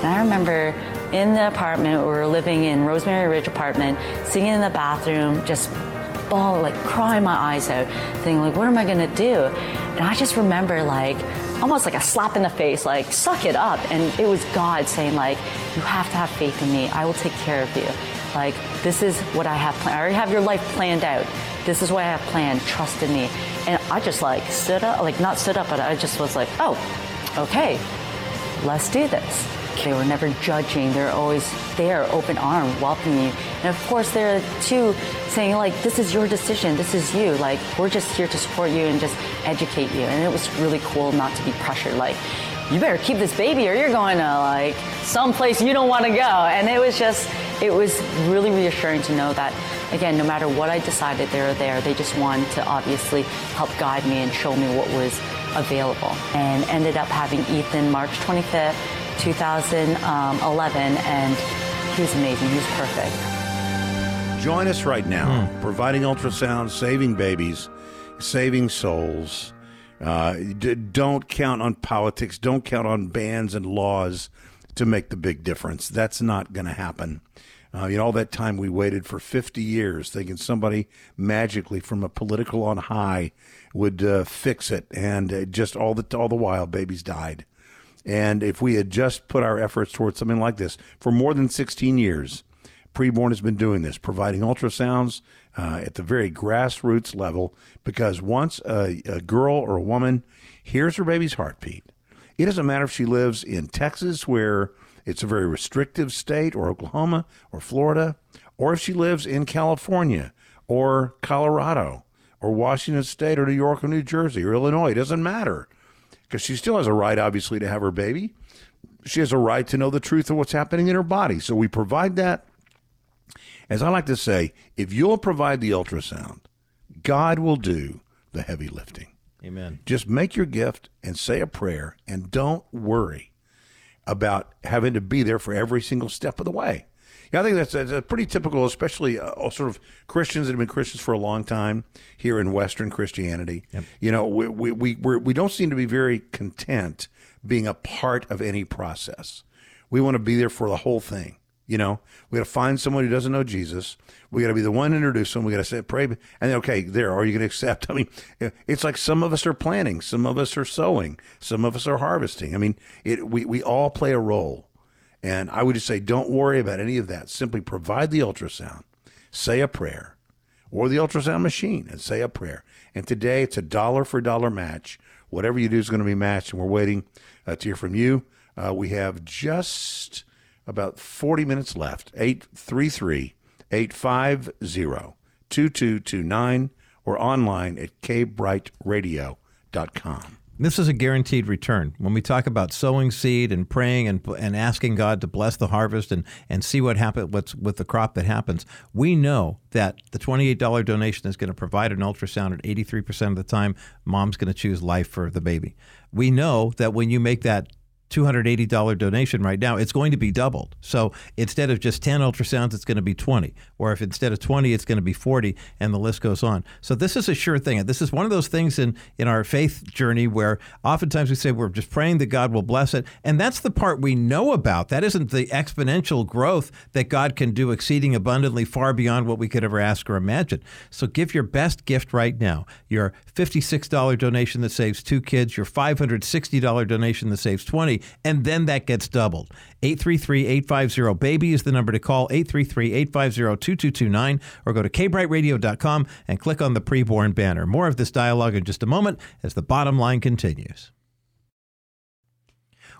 Speaker 11: And I remember in the apartment. We were living in Rosemary Ridge apartment, singing in the bathroom, just bawling, like crying my eyes out, thinking like, what am I gonna do? And I just remember like almost like a slap in the face, like suck it up. And it was God saying like, you have to have faith in me. I will take care of you. Like this is what I have planned. I already have your life planned out. This is what I have planned. Trust in me. And I just like stood up, like not stood up, but I just was like, oh, okay, let's do this. They were never judging. They're always there, open arm, welcoming you. And of course, they're too saying like, "This is your decision. This is you. Like, we're just here to support you and just educate you." And it was really cool not to be pressured. Like, you better keep this baby, or you're going to like someplace you don't want to go. And it was just, it was really reassuring to know that. Again, no matter what I decided, they were there. They just wanted to obviously help guide me and show me what was available. And ended up having Ethan March 25th 2011, and he was amazing. He was perfect.
Speaker 2: Join us right now, providing ultrasound, saving babies, saving souls. Uh, d- don't count on politics. Don't count on bans and laws to make the big difference. That's not going to happen. Uh, you know, all that time we waited for 50 years thinking somebody magically from a political on high would uh, fix it. And uh, just all the, all the while, babies died. And if we had just put our efforts towards something like this for more than 16 years, Preborn has been doing this, providing ultrasounds uh, at the very grassroots level. Because once a, a girl or a woman hears her baby's heartbeat, it doesn't matter if she lives in Texas, where it's a very restrictive state, or Oklahoma, or Florida, or if she lives in California, or Colorado, or Washington State, or New York, or New Jersey, or Illinois. It doesn't matter because she still has a right, obviously, to have her baby. She has a right to know the truth of what's happening in her body. So we provide that. As I like to say, if you'll provide the ultrasound, God will do the heavy lifting.
Speaker 1: Amen.
Speaker 2: Just make your gift and say a prayer and don't worry about having to be there for every single step of the way. Yeah, I think that's, that's pretty typical, especially uh, sort of Christians that have been Christians for a long time here in Western Christianity. Yep. You know, we we we we're, we do not seem to be very content being a part of any process. We want to be there for the whole thing. You know, we got to find someone who doesn't know Jesus. We got to be the one to introduce them. We got to say, pray, and then okay, there. Are you going to accept? I mean, it's like some of us are planting, some of us are sowing, some of us are harvesting. I mean, it. We we all play a role. And I would just say, don't worry about any of that. Simply provide the ultrasound, say a prayer, or the ultrasound machine and say a prayer. And today it's a dollar for dollar match. Whatever you do is going to be matched. And we're waiting uh, to hear from you. Uh, we have just about 40 minutes left. 833 850 2229 or online at kbrightradio.com.
Speaker 1: This is a guaranteed return. When we talk about sowing seed and praying and, and asking God to bless the harvest and, and see what happens what's with the crop that happens, we know that the $28 donation is going to provide an ultrasound at 83% of the time. Mom's going to choose life for the baby. We know that when you make that $280 donation right now, it's going to be doubled. So instead of just 10 ultrasounds, it's going to be 20. Or if instead of 20, it's going to be 40, and the list goes on. So this is a sure thing. This is one of those things in, in our faith journey where oftentimes we say we're just praying that God will bless it. And that's the part we know about. That isn't the exponential growth that God can do exceeding abundantly far beyond what we could ever ask or imagine. So give your best gift right now. Your $56 donation that saves two kids, your $560 donation that saves 20 and then that gets doubled. 833-850-BABY is the number to call, 833-850-2229, or go to kbrightradio.com and click on the preborn banner. More of this dialogue in just a moment as the bottom line continues.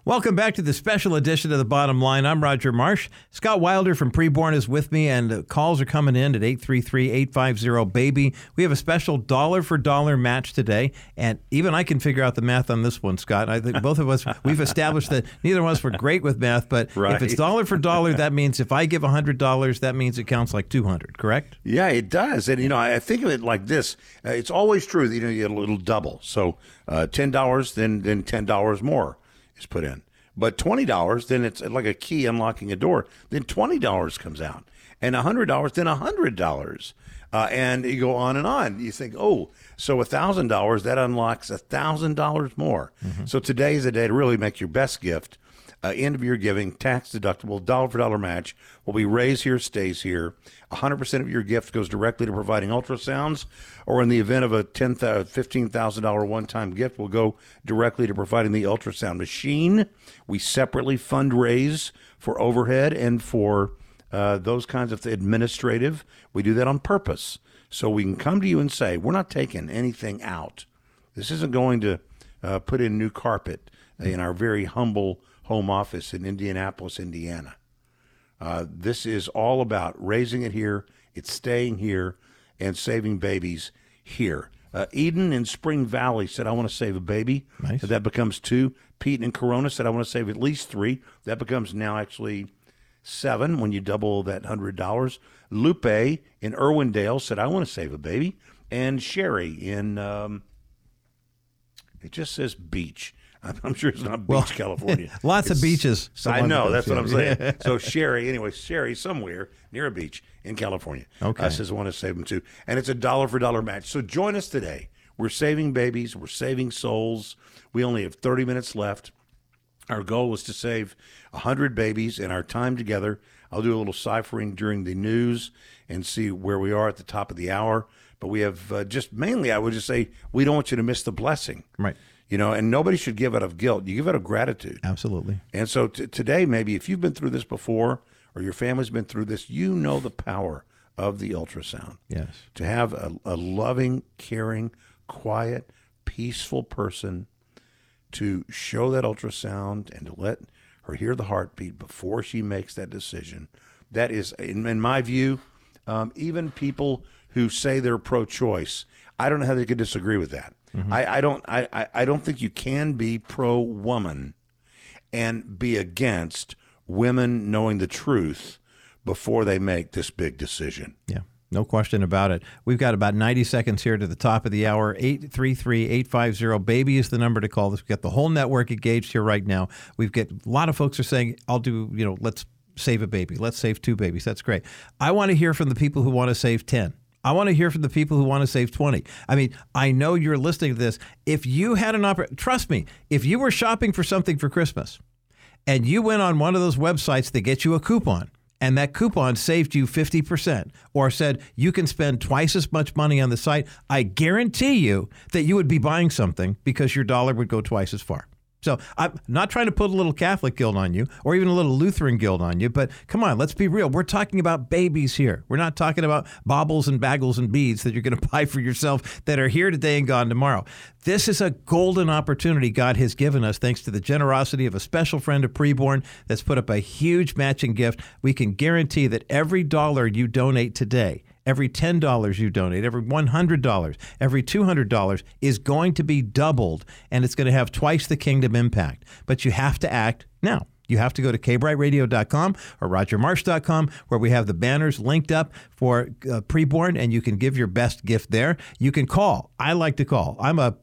Speaker 1: Welcome back to the special edition of The Bottom Line. I'm Roger Marsh. Scott Wilder from Preborn is with me, and calls are coming in at 833-850-BABY. We have a special dollar for dollar match today, and even I can figure out the math on this one, Scott. I think both of us, we've established that neither of us were great with math, but right. if it's dollar for dollar, that means if I give $100, that means it counts like 200 correct?
Speaker 2: Yeah, it does. And, you know, I think of it like this. Uh, it's always true that, you know, you get a little double. So uh, $10, then, then $10 more is put in. But twenty dollars, then it's like a key unlocking a door. Then twenty dollars comes out, and a hundred dollars, then a hundred dollars, uh, and you go on and on. You think, oh, so a thousand dollars that unlocks a thousand dollars more. Mm-hmm. So today is a day to really make your best gift. Uh, end of year giving, tax deductible, dollar for dollar match will be raised here, stays here. 100% of your gift goes directly to providing ultrasounds, or in the event of a $10, $15,000 one time gift, will go directly to providing the ultrasound machine. We separately fundraise for overhead and for uh, those kinds of administrative. We do that on purpose. So we can come to you and say, we're not taking anything out. This isn't going to uh, put in new carpet in our very humble home office in Indianapolis, Indiana. Uh, this is all about raising it here, it's staying here, and saving babies here. Uh, Eden in Spring Valley said, I want to save a baby.
Speaker 1: Nice.
Speaker 2: That becomes two. Pete in Corona said, I want to save at least three. That becomes now actually seven when you double that $100. Lupe in Irwindale said, I want to save a baby. And Sherry in, um, it just says beach. I'm sure it's not Beach,
Speaker 1: Well,
Speaker 2: California.
Speaker 1: lots of beaches.
Speaker 2: I know. That's what I'm saying. so Sherry, anyway, Sherry somewhere near a beach in California.
Speaker 1: Okay.
Speaker 2: Uh, says I want to save them too. And it's a dollar for dollar match. So join us today. We're saving babies. We're saving souls. We only have 30 minutes left. Our goal was to save 100 babies in our time together. I'll do a little ciphering during the news and see where we are at the top of the hour. But we have uh, just mainly, I would just say, we don't want you to miss the blessing.
Speaker 1: Right.
Speaker 2: You know, and nobody should give out of guilt. You give out of gratitude.
Speaker 1: Absolutely.
Speaker 2: And so t- today, maybe if you've been through this before or your family's been through this, you know the power of the ultrasound.
Speaker 1: Yes.
Speaker 2: To have a, a loving, caring, quiet, peaceful person to show that ultrasound and to let her hear the heartbeat before she makes that decision. That is, in, in my view, um, even people who say they're pro-choice, I don't know how they could disagree with that. Mm-hmm. I, I don't. I, I, I don't think you can be pro-woman and be against women knowing the truth before they make this big decision.
Speaker 1: Yeah. No question about it. We've got about 90 seconds here to the top of the hour. 833-850-BABY is the number to call. this. We've got the whole network engaged here right now. We've got a lot of folks are saying, I'll do, you know, let's save a baby. Let's save two babies. That's great. I want to hear from the people who want to save 10. I want to hear from the people who want to save 20. I mean, I know you're listening to this. If you had an opportunity, trust me, if you were shopping for something for Christmas and you went on one of those websites that get you a coupon, and that coupon saved you 50% or said you can spend twice as much money on the site, I guarantee you that you would be buying something because your dollar would go twice as far. So I'm not trying to put a little Catholic guilt on you or even a little Lutheran guilt on you, but come on, let's be real. We're talking about babies here. We're not talking about baubles and bagels and beads that you're going to buy for yourself that are here today and gone tomorrow. This is a golden opportunity God has given us thanks to the generosity of a special friend of Preborn that's put up a huge matching gift. We can guarantee that every dollar you donate today, every $10 you donate, every $100, every $200 is going to be doubled and it's going to have twice the kingdom impact. But you have to act now. You have to go to kbrightradio.com or rogermarsh.com where we have the banners linked up for uh, preborn and you can give your best gift there. You can call. I like to call. I'm a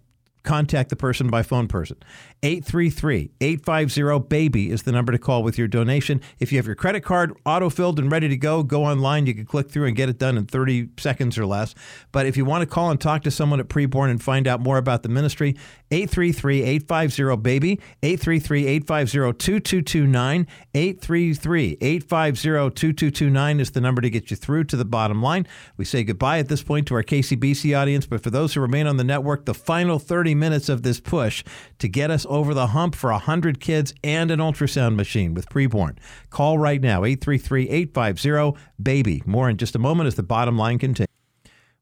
Speaker 1: contact the person by phone person. 833-850-BABY is the number to call with your donation. If you have your credit card auto-filled and ready to go, go online. You can click through and get it done in 30 seconds or less. But if you want to call and talk to someone at Preborn and find out more about the ministry, 833-850-BABY, 833-850-2229, 833-850-2229 is the number to get you through to the bottom line. We say goodbye at this point to our KCBC audience, but for those who remain on the network, the final 30 minutes of this push to get us over the hump for 100 kids and an ultrasound machine with preborn. Call right now, 833-850-BABY. More in just a moment as the bottom line continues.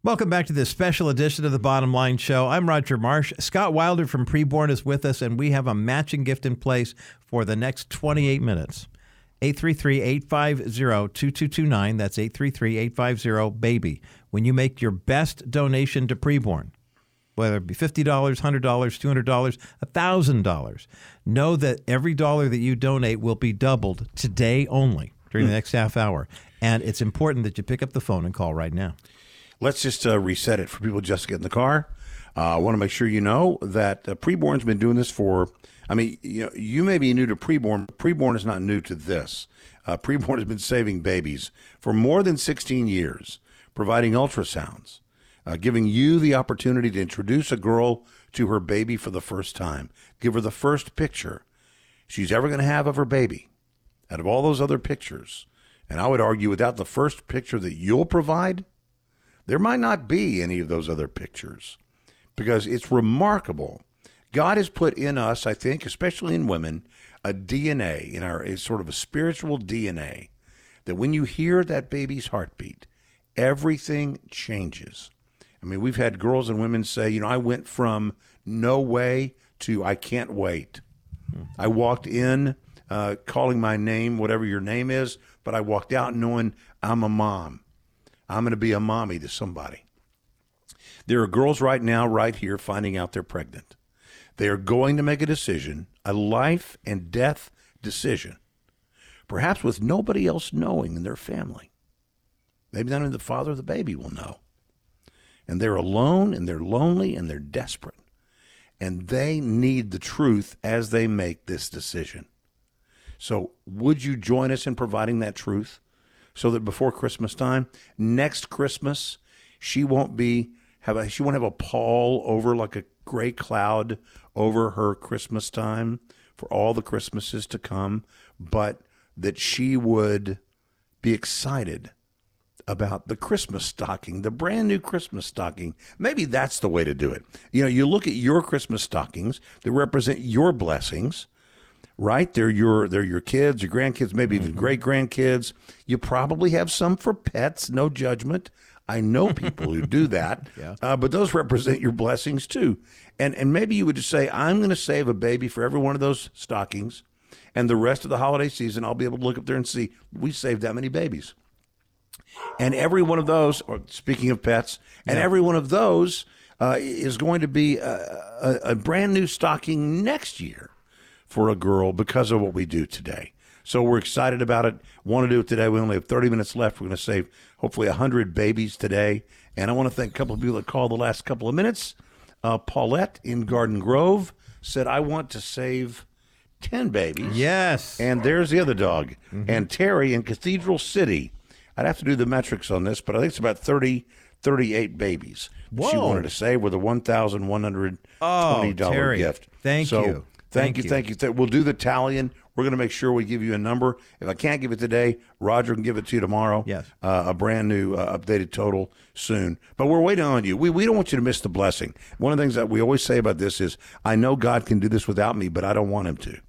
Speaker 1: Welcome back to this special edition of the Bottom Line Show. I'm Roger Marsh. Scott Wilder from Preborn is with us, and we have a matching gift in place for the next 28 minutes. 833-850-2229. That's 833-850-BABY. When you make your best donation to Preborn, whether it be $50, $100, $200, $1,000, know that every dollar that you donate will be doubled today only during the next half hour. And it's important that you pick up the phone and call right now.
Speaker 2: Let's just uh, reset it for people just to get in the car. Uh, I want to make sure you know that uh, Preborn's been doing this for. I mean, you know, you may be new to Preborn. Preborn is not new to this. Uh, Preborn has been saving babies for more than 16 years, providing ultrasounds, uh, giving you the opportunity to introduce a girl to her baby for the first time, give her the first picture, she's ever going to have of her baby, out of all those other pictures, and I would argue without the first picture that you'll provide, there might not be any of those other pictures because it's remarkable. God has put in us, I think, especially in women, a DNA in our sort of a spiritual DNA that when you hear that baby's heartbeat, everything changes. I mean, we've had girls and women say, you know, I went from no way to I can't wait. I walked in uh, calling my name, whatever your name is, but I walked out knowing I'm a mom. I'm going to be a mommy to somebody. There are girls right now, right here, finding out they're pregnant. They are going to make a decision, a life and death decision, perhaps with nobody else knowing in their family. Maybe not even the father of the baby will know. And they're alone and they're lonely and they're desperate. And they need the truth as they make this decision. So, would you join us in providing that truth so that before Christmas time, next Christmas, she won't be have a, she won't have a pall over like a gray cloud over her Christmas time for all the Christmases to come, but that she would be excited about the Christmas stocking, the brand new Christmas stocking. Maybe that's the way to do it. You know, you look at your Christmas stockings that represent your blessings, right? They're your they're your kids, your grandkids, maybe even great grandkids. You probably have some for pets, no judgment. I know people who do that,
Speaker 1: Yeah.
Speaker 2: uh, but those represent your blessings too. And and maybe you would just say, I'm going to save a baby for every one of those stockings, and the rest of the holiday season, I'll be able to look up there and see we saved that many babies. And every one of those, or speaking of pets, and
Speaker 1: Yeah.
Speaker 2: every one of those uh, is going to be a, a, a brand new stocking next year for a girl because of what we do today. So we're excited about it. Want to do it today. We only have 30 minutes left. We're going to save hopefully 100 babies today. And I want to thank a couple of people that called the last couple of minutes. Uh, Paulette in Garden Grove said, I want to save 10 babies.
Speaker 1: Yes.
Speaker 2: And there's the other dog. And Terry in Cathedral City. I'd have to do the metrics on this, but I think it's about 30, 38 babies. that She wanted to say with a $1,120
Speaker 1: Oh, Terry,
Speaker 2: gift.
Speaker 1: thank
Speaker 2: So,
Speaker 1: you.
Speaker 2: Thank,
Speaker 1: Thank
Speaker 2: you,
Speaker 1: you.
Speaker 2: thank you. Th- We'll do the tallying. we're going to make sure we give you a number. If I can't give it today, Roger can give it to you tomorrow.
Speaker 1: Yes.
Speaker 2: Uh, a brand new uh, updated total soon. But we're waiting on you. We, we don't want you to miss the blessing. One of the things that we always say about this is I know God can do this without me, but I don't want him to.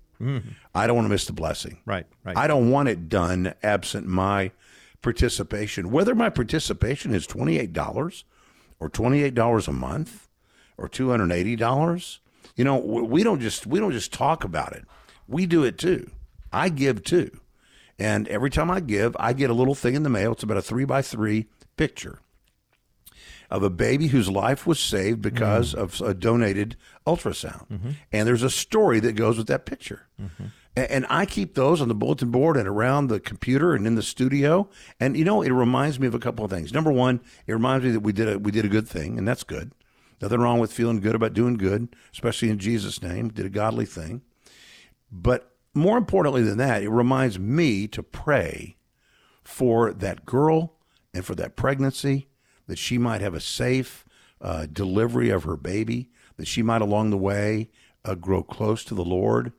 Speaker 2: I don't want to miss the blessing.
Speaker 1: Right, right.
Speaker 2: I don't want it done absent my participation. Whether my participation is $28 or $28 a month or $280, you know, we don't just we don't just talk about it. We do it too. I give too. And every time I give, I get a little thing in the mail. It's about a three by three picture of a baby whose life was saved because mm. of a donated ultrasound. Mm-hmm. And there's a story that goes with that picture. A- And I keep those on the bulletin board and around the computer and in the studio. And you know, it reminds me of a couple of things. Number one, it reminds me that we did a we did a good thing, and that's good. Nothing wrong with feeling good about doing good, especially in Jesus' name. Did a godly thing. But more importantly than that, it reminds me to pray for that girl and for that pregnancy, that she might have a safe uh, delivery of her baby, that she might along the way uh, grow close to the Lord,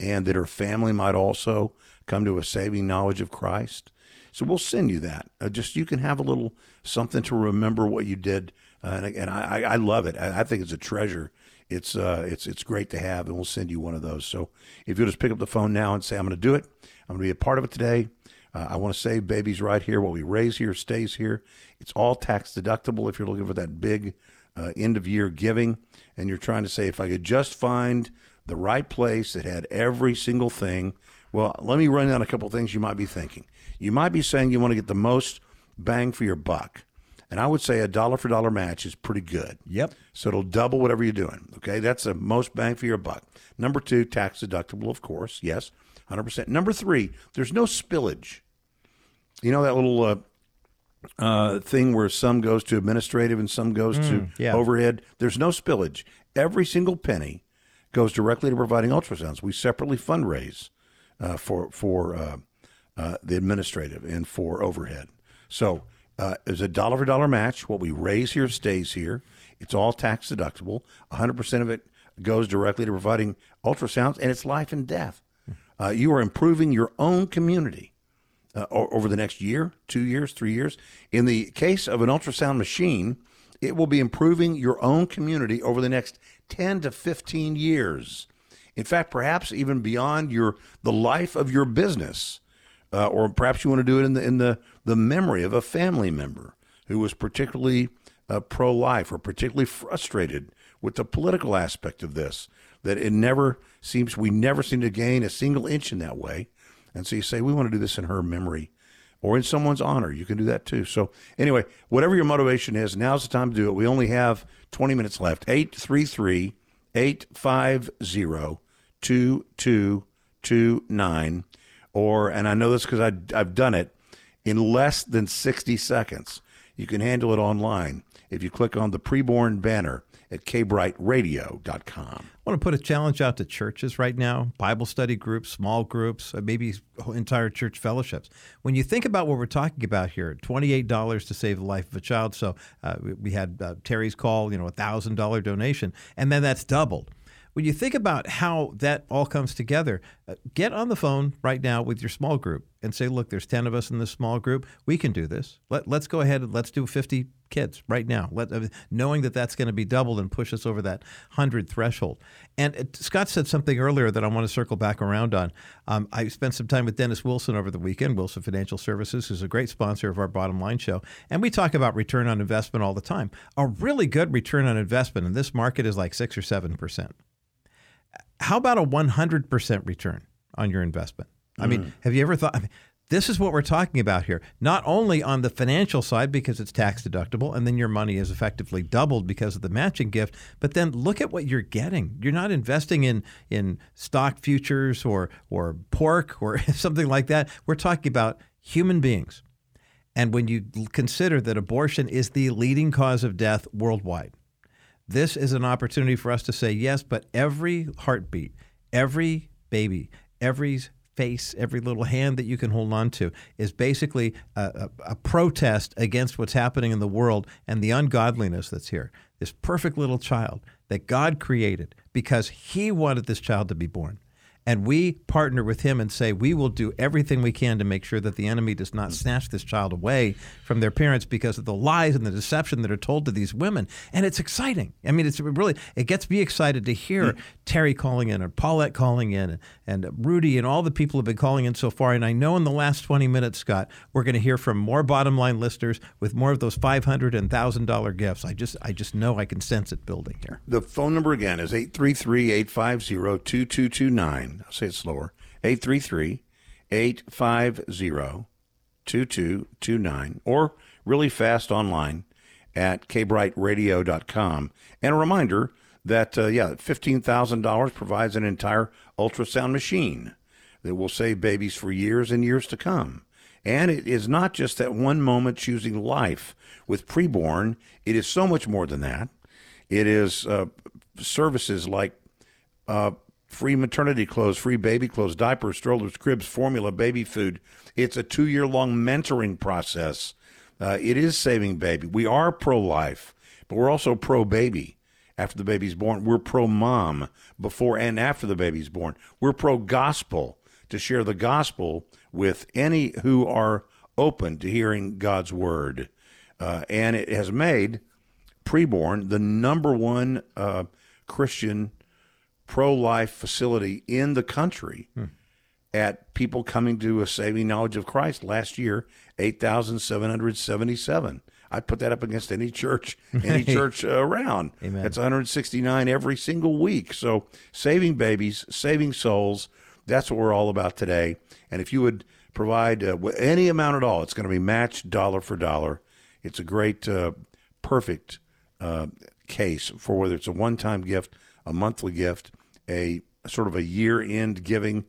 Speaker 2: and that her family might also come to a saving knowledge of Christ. So we'll send you that. Uh, just you can have a little something to remember what you did, uh, and, and I, I love it. I, I think it's a treasure. It's uh it's it's great to have, and we'll send you one of those. So if you'll just pick up the phone now and say, "I'm going to do it. I'm going to be a part of it today." Uh, I want to save babies right here. What we raise here stays here. It's all tax deductible if you're looking for that big uh, end of year giving, and you're trying to say, if I could just find the right place that had every single thing. Well, let me run down a couple of things you might be thinking. You might be saying you want to get the most bang for your buck. And I would say a dollar for dollar match is pretty good.
Speaker 1: Yep.
Speaker 2: So it'll double whatever you're doing. Okay. That's the most bang for your buck. Number two, tax deductible, of course. Yes. 100%. Number three, there's no spillage. You know that little uh, uh, thing where some goes to administrative and some goes to
Speaker 1: Mm, yeah.
Speaker 2: overhead? There's no spillage. Every single penny goes directly to providing ultrasounds. We separately fundraise uh, for for uh, uh, the administrative and for overhead. So uh, there's a dollar for dollar match. What we raise here stays here. It's all tax deductible. 100% of it goes directly to providing ultrasounds, and it's life and death. uh, you are improving your own community uh, over the next year, two years, three years. In the case of an ultrasound machine, it will be improving your own community over the next 10 to 15 years. In fact, perhaps even beyond your the life of your business, uh, or perhaps you want to do it in the in the the memory of a family member who was particularly uh, pro-life or particularly frustrated with the political aspect of this. That it never seems we never seem to gain a single inch in that way, and so you say we want to do this in her memory or in someone's honor. You can do that too. So anyway, whatever your motivation is, now's the time to do it. We only have 20 minutes left. 833 850 2229 or and I know this because I've done it in less than 60 seconds. You can handle it online if you click on the preborn banner at kbrightradio.com.
Speaker 1: I want to put a challenge out to churches right now Bible study groups, small groups, uh, maybe entire church fellowships. When you think about what we're talking about here $28 to save the life of a child. So uh, we had uh, Terry's call, you know, a $1,000 donation, and then that's doubled when you think about how that all comes together, get on the phone right now with your small group and say, look, there's 10 of us in this small group. We can do this. Let, let's go ahead and let's do 50 kids right now, Let, uh, knowing that that's going to be doubled and push us over that 100 threshold. And uh, Scott said something earlier that I want to circle back around on. Um, I spent some time with Dennis Wilson over the weekend, Wilson Financial Services, who's a great sponsor of our bottom line show. And we talk about return on investment all the time. A really good return on investment in this market is like 6 or 7%. How about a 100% return on your investment? I mean, mm. have you ever thought? I mean, this is what we're talking about here. Not only on the financial side because it's tax deductible and then your money is effectively doubled because of the matching gift, but then look at what you're getting. You're not investing in in stock futures or or pork or something like that. We're talking about human beings. And when you consider that abortion is the leading cause of death worldwide, this is an opportunity for us to say yes, but every heartbeat, every baby, every face, every little hand that you can hold on to is basically a, a, a, protest against what's happening in the world and the ungodliness that's here. This perfect little child that God created because He wanted this child to be born and we partner with him and say we will do everything we can to make sure that the enemy does not snatch this child away from their parents because of the lies and the deception that are told to these women. And it's exciting. I mean it's really it gets me excited to hear mm. terry calling in and paulette calling in and, and rudy and all the people have been calling in so far. And i know in the last 20 minutes scott we're going to hear from more bottom line listeners with more of those $500 and thousand dollar gifts. I just i just know i can sense it building here.
Speaker 2: The phone number again is 833-850-2229 I'll say it slower. 833 850 2229 or really fast online at kbrightradio.com. And a reminder that, uh, yeah, $15,000 provides an entire ultrasound machine that will save babies for years and years to come. And it is not just that one moment choosing life with preborn, it is so much more than that. It is uh, services like uh, free maternity clothes, free baby clothes, diapers, strollers, cribs, formula, baby food. It's a two year long mentoring process. Uh, it is saving baby. We are pro life, but we're also pro baby after the baby's born. We're pro mom before and after the baby's born. We're pro gospel to share the gospel with any who are open to hearing God's word. Uh, and it has made preborn the number one uh, Christian pro life facility in the country hmm. at people coming to a saving knowledge of Christ. Last year, 8,777. I'd put that up against any church, any church around. Amen. That's 169 every single week. So saving babies, saving souls, that's what we're all about today. And if you would provide uh, any amount at all, it's going to be matched dollar for dollar. It's a great, uh, perfect uh, case for whether it's a one time gift, a monthly gift, a sort of a year end giving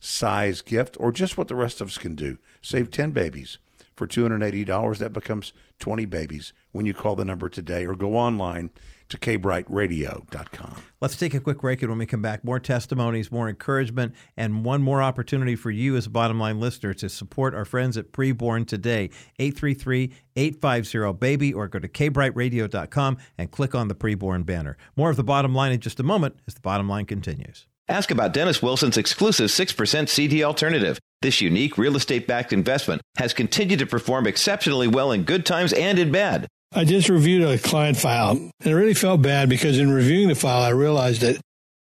Speaker 2: size gift, or just what the rest of us can do. Save 10 babies for $280. That becomes 20 babies when you call the number today or go online to kbrightradio.com.
Speaker 1: Let's take a quick break, and when we come back, more testimonies, more encouragement, and one more opportunity for you as a bottom line listener to support our friends at Preborn today. 833 850 BABY, or go to kbrightradio.com and click on the Preborn banner. More of the bottom line in just a moment as the bottom line continues.
Speaker 5: Ask about Dennis Wilson's exclusive 6% CD alternative. This unique real estate backed investment has continued to perform exceptionally well in good times and in bad.
Speaker 6: I just reviewed a client file and I really felt bad because in reviewing the file, I realized that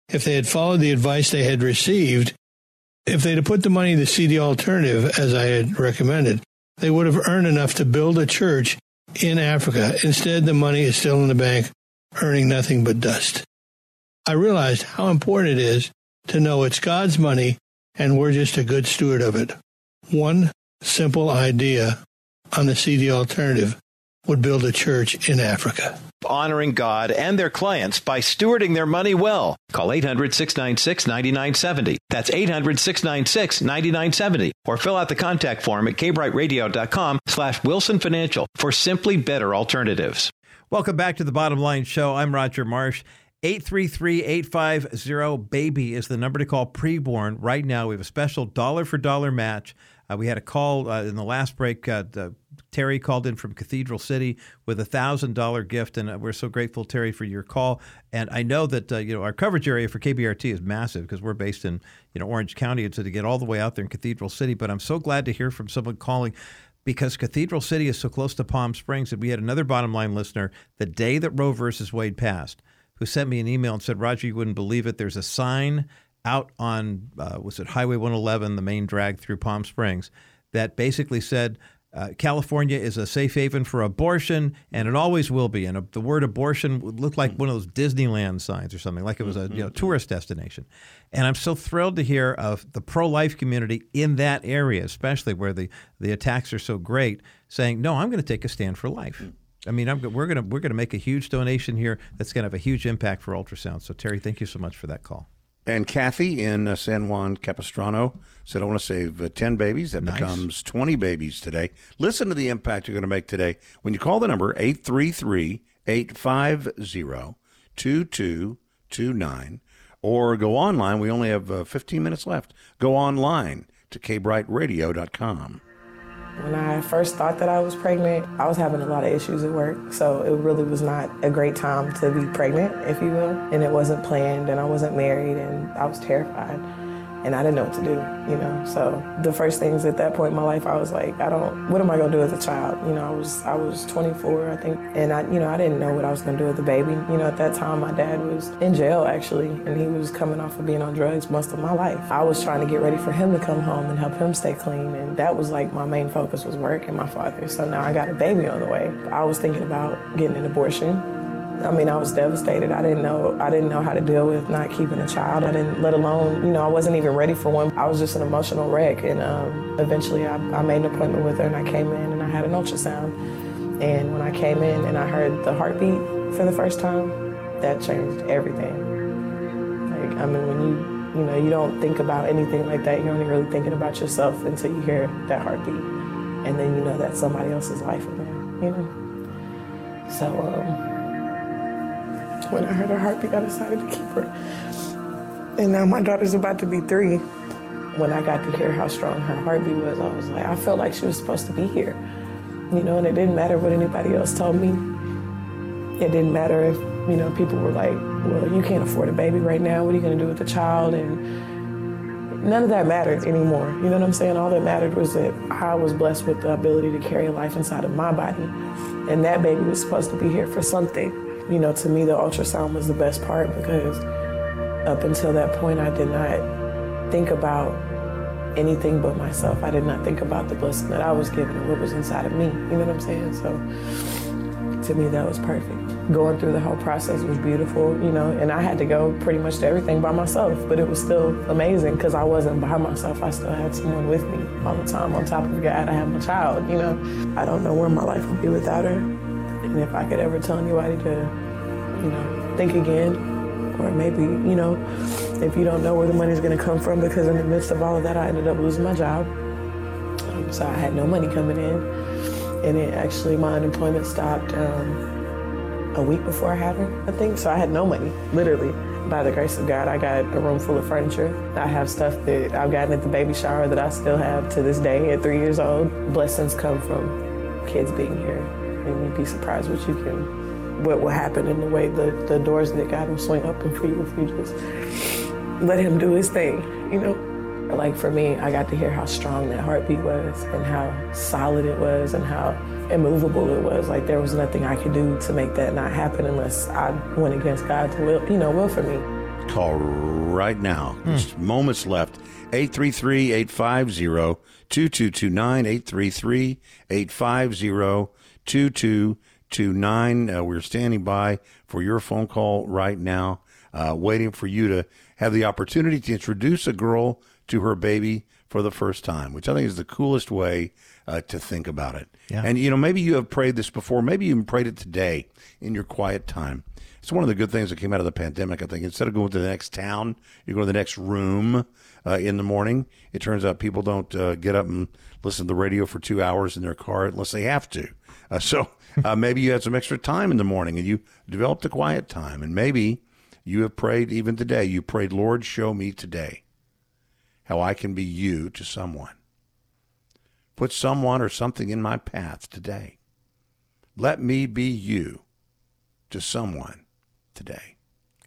Speaker 6: if they had followed the advice they had received, if they'd have put the money in the CD alternative as I had recommended, they would have earned enough to build a church in Africa. Instead, the money is still in the bank, earning nothing but dust. I realized how important it is to know it's God's money and we're just a good steward of it. One simple idea on the CD alternative would build a church in Africa.
Speaker 5: Honoring God and their clients by stewarding their money well. Call 800 696 9970. That's 800 696 9970. Or fill out the contact form at kbrightradio.com slash Wilson Financial for simply better alternatives.
Speaker 1: Welcome back to the Bottom Line Show. I'm Roger Marsh. 833-850-BABY is the number to call preborn. Right now, we have a special dollar for dollar match. Uh, we had a call uh, in the last break. Uh, the, Terry called in from Cathedral City with a thousand dollar gift, and uh, we're so grateful, Terry, for your call. And I know that uh, you know our coverage area for KBRT is massive because we're based in you know Orange County, and so to get all the way out there in Cathedral City. But I'm so glad to hear from someone calling because Cathedral City is so close to Palm Springs. And we had another bottom line listener the day that Roe versus Wade passed who sent me an email and said, Roger, you wouldn't believe it. There's a sign out on, uh, was it Highway 111, the main drag through Palm Springs, that basically said, uh, California is a safe haven for abortion, and it always will be. And a, the word abortion would look like one of those Disneyland signs or something, like it was a you know, tourist destination. And I'm so thrilled to hear of the pro-life community in that area, especially where the, the attacks are so great, saying, "No, I'm going to take a stand for life." I mean, I'm, we're gonna we're gonna make a huge donation here that's gonna have a huge impact for ultrasound. So Terry, thank you so much for that call.
Speaker 2: And Kathy in uh, San Juan Capistrano said, I want to save uh, 10 babies. That nice. becomes 20 babies today. Listen to the impact you're going to make today when you call the number 833 850 2229 or go online. We only have uh, 15 minutes left. Go online to kbrightradio.com.
Speaker 12: When I first thought that I was pregnant, I was having a lot of issues at work, so it really was not a great time to be pregnant, if you will. And it wasn't planned, and I wasn't married, and I was terrified and I didn't know what to do, you know. So the first things at that point in my life, I was like, I don't, what am I gonna do as a child? You know, I was I was 24, I think, and I, you know, I didn't know what I was gonna do with the baby. You know, at that time, my dad was in jail actually, and he was coming off of being on drugs most of my life. I was trying to get ready for him to come home and help him stay clean, and that was like my main focus was work and my father. So now I got a baby on the way. I was thinking about getting an abortion I mean, I was devastated. I didn't know I didn't know how to deal with not keeping a child. I didn't, let alone, you know, I wasn't even ready for one. I was just an emotional wreck. And um, eventually, I, I made an appointment with her, and I came in and I had an ultrasound. And when I came in and I heard the heartbeat for the first time, that changed everything. Like, I mean, when you you know, you don't think about anything like that. You're only really thinking about yourself until you hear that heartbeat, and then you know that somebody else's life in there. You know. So. Um, when I heard her heartbeat, I decided to keep her. And now my daughter's about to be three. When I got to hear how strong her heartbeat was, I was like, I felt like she was supposed to be here. You know, and it didn't matter what anybody else told me. It didn't matter if, you know, people were like, well, you can't afford a baby right now. What are you going to do with the child? And none of that mattered anymore. You know what I'm saying? All that mattered was that I was blessed with the ability to carry life inside of my body. And that baby was supposed to be here for something you know, to me, the ultrasound was the best part because up until that point, I did not think about anything but myself. I did not think about the blessing that I was given what was inside of me. You know what I'm saying? So to me, that was perfect. Going through the whole process was beautiful, you know, and I had to go pretty much to everything by myself, but it was still amazing because I wasn't by myself. I still had someone with me all the time. On top of God, I have my child, you know. I don't know where my life would be without her. And if I could ever tell anybody to, you know, think again, or maybe, you know, if you don't know where the money's gonna come from, because in the midst of all of that, I ended up losing my job. Um, so I had no money coming in. And it actually, my unemployment stopped um, a week before I had her, I think. So I had no money, literally. By the grace of God, I got a room full of furniture. I have stuff that I've gotten at the baby shower that I still have to this day at three years old. Blessings come from kids being here and you'd be surprised what you can, what will happen in the way the, the doors that God will swing open for you if you just let him do his thing, you know? Like for me, I got to hear how strong that heartbeat was and how solid it was and how immovable it was. Like there was nothing I could do to make that not happen unless I went against God's will, you know, will for me.
Speaker 2: Call right now. Hmm. Just moments left. 833 850 2229. 833 850 2229. Uh, We're standing by for your phone call right now, uh, waiting for you to have the opportunity to introduce a girl to her baby for the first time, which I think is the coolest way uh, to think about it.
Speaker 1: Yeah.
Speaker 2: And, you know, maybe you have prayed this before. Maybe you even prayed it today in your quiet time. It's one of the good things that came out of the pandemic. I think instead of going to the next town, you go to the next room uh, in the morning. It turns out people don't uh, get up and listen to the radio for two hours in their car unless they have to. Uh, so uh, maybe you had some extra time in the morning and you developed a quiet time. And maybe you have prayed even today. You prayed, Lord, show me today how I can be you to someone. Put someone or something in my path today. Let me be you to someone today.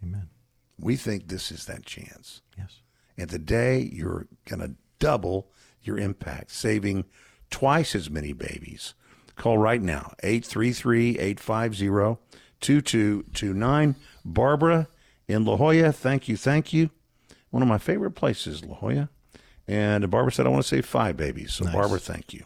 Speaker 1: Amen.
Speaker 2: We think this is that chance.
Speaker 1: Yes.
Speaker 2: And today you're going to double your impact, saving twice as many babies. Call right now, 833 850 2229. Barbara in La Jolla, thank you, thank you. One of my favorite places, La Jolla. And Barbara said, I want to save five babies. So,
Speaker 1: Nice.
Speaker 2: Barbara, thank you.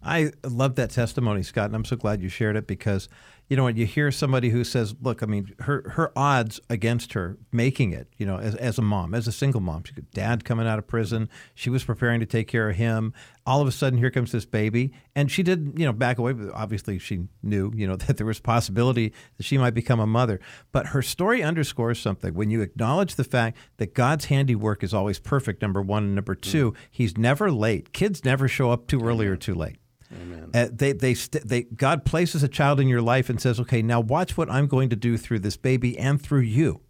Speaker 1: I love that testimony, Scott, and I'm so glad you shared it because, you know, when you hear somebody who says, "Look, I mean, her her odds against her making it, you know, as, as a mom, as a single mom, she got dad coming out of prison, she was preparing to take care of him. All of a sudden, here comes this baby, and she did, you know, back away. But obviously, she knew, you know, that there was possibility that she might become a mother. But her story underscores something when you acknowledge the fact that God's handiwork is always perfect. Number one, and number two, mm. He's never late. Kids never show up too early or too late. Uh, they, they, st- they, God places a child in your life and says, okay, now watch what I'm going to do through this baby and through you.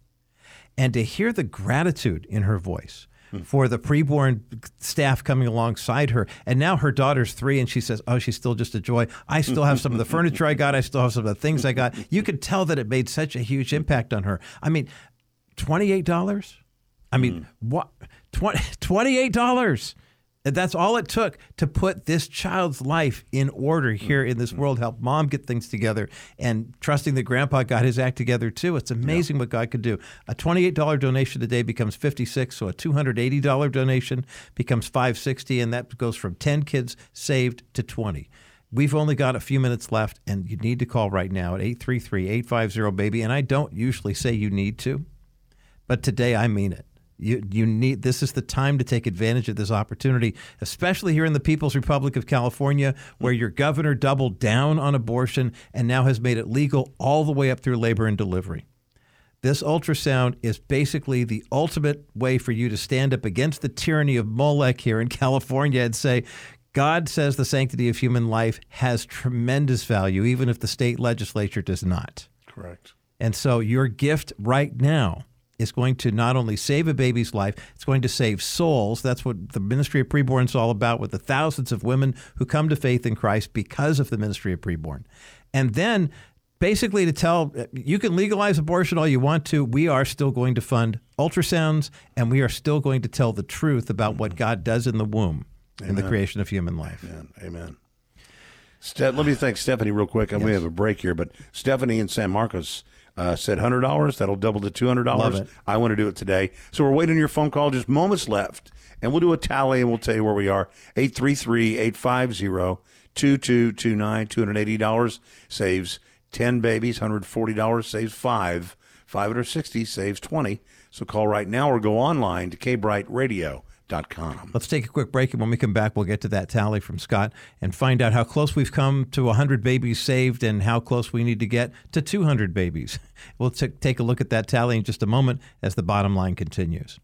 Speaker 1: And to hear the gratitude in her voice for the preborn staff coming alongside her. And now her daughter's three and she says, oh, she's still just a joy. I still have some of the furniture I got. I still have some of the things I got. You could tell that it made such a huge impact on her. I mean, $28? I mean, what? Twenty twenty-eight dollars. And that's all it took to put this child's life in order here in this mm-hmm. world, help mom get things together, and trusting that grandpa got his act together too. It's amazing what God could do. A $28 donation today becomes 56, so a $280 donation becomes 560, and that goes from 10 kids saved to 20. We've only got a few minutes left, and you need to call right now at 833 850 BABY. And I don't usually say you need to, but today I mean it. You, you need this is the time to take advantage of this opportunity, especially here in the People's Republic of California, where your governor doubled down on abortion and now has made it legal all the way up through labor and delivery. This ultrasound is basically the ultimate way for you to stand up against the tyranny of Molech here in California and say, God says the sanctity of human life has tremendous value, even if the state legislature does not.
Speaker 2: Correct.
Speaker 1: And so your gift right now is going to not only save a baby's life, it's going to save souls. That's what the ministry of preborn is all about with the thousands of women who come to faith in Christ because of the ministry of preborn. And then basically to tell you can legalize abortion all you want to, we are still going to fund ultrasounds and we are still going to tell the truth about what God does in the womb in the creation of human life.
Speaker 2: Amen. Amen. Ste- let me thank Stephanie real quick. and We have a break here, but Stephanie in San Marcos uh, said hundred dollars. That'll double to two hundred dollars. I want to do it today, so we're waiting on your phone call. Just moments left, and we'll do a tally and we'll tell you where we are. 833-850-2229. Two hundred eighty dollars saves ten babies. Hundred forty dollars saves five. Five hundred sixty saves twenty. So call right now or go online to kbrightradio.com.
Speaker 1: Let's take a quick break, and when we come back, we'll get to that tally from Scott and find out how close we've come to 100 babies saved and how close we need to get to 200 babies. We'll t- take a look at that tally in just a moment as the bottom line continues.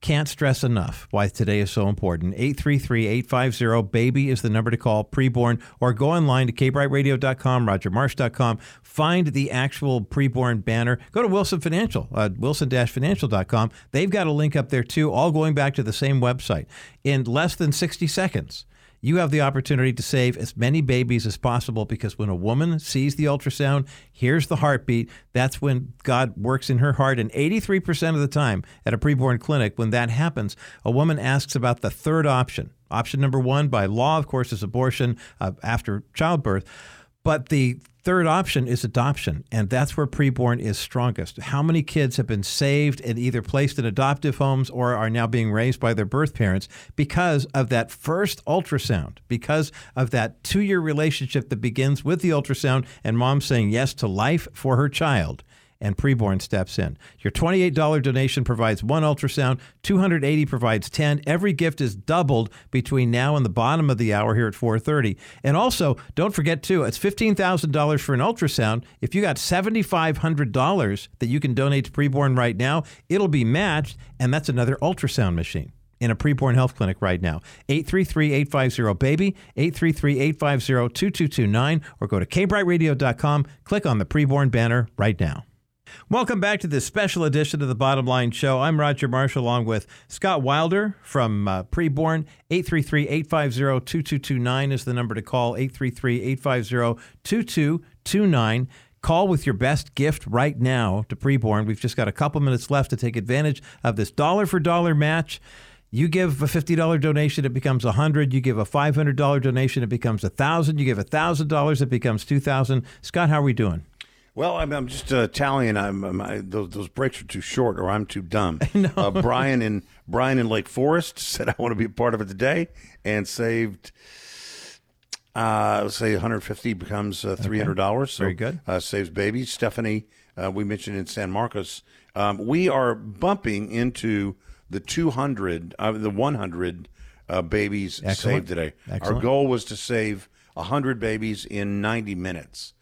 Speaker 1: Can't stress enough why today is so important. 833-850-BABY is the number to call, preborn, or go online to kbrightradio.com, rogermarsh.com. Find the actual preborn banner. Go to Wilson Financial, uh, wilson-financial.com. They've got a link up there too, all going back to the same website. In less than 60 seconds, you have the opportunity to save as many babies as possible because when a woman sees the ultrasound, hears the heartbeat, that's when God works in her heart. And 83% of the time at a preborn clinic, when that happens, a woman asks about the third option. Option number one, by law, of course, is abortion uh, after childbirth. But the third option is adoption, and that's where preborn is strongest. How many kids have been saved and either placed in adoptive homes or are now being raised by their birth parents because of that first ultrasound, because of that two year relationship that begins with the ultrasound and mom saying yes to life for her child? And preborn steps in. Your $28 donation provides one ultrasound, 280 provides 10. Every gift is doubled between now and the bottom of the hour here at 4:30. And also, don't forget too, it's $15,000 for an ultrasound. If you got $7500 that you can donate to preborn right now, it'll be matched and that's another ultrasound machine in a preborn health clinic right now. 833-850-BABY, 833-850-2229, or go to kbrightradio.com, click on the preborn banner right now. Welcome back to this special edition of the Bottom Line Show. I'm Roger Marshall along with Scott Wilder from uh, Preborn. 833-850-2229 is the number to call. 833-850-2229. Call with your best gift right now to Preborn. We've just got a couple minutes left to take advantage of this dollar for dollar match. You give a $50 donation, it becomes 100 You give a $500 donation, it becomes 1000 You give $1,000, it becomes 2000 Scott, how are we doing?
Speaker 2: Well, I'm, I'm just uh, tallying. I'm, I'm I, those, those breaks are too short, or I'm too dumb.
Speaker 1: No.
Speaker 2: Uh, Brian in Brian in Lake Forest said I want to be a part of it today, and saved. Uh, let's say 150 becomes uh, $300. So,
Speaker 1: Very good.
Speaker 2: Uh, saves babies. Stephanie, uh, we mentioned in San Marcos. Um, we are bumping into the 200, uh, the 100 uh, babies
Speaker 1: Excellent.
Speaker 2: saved today.
Speaker 1: Excellent.
Speaker 2: Our goal was to save 100 babies in 90 minutes.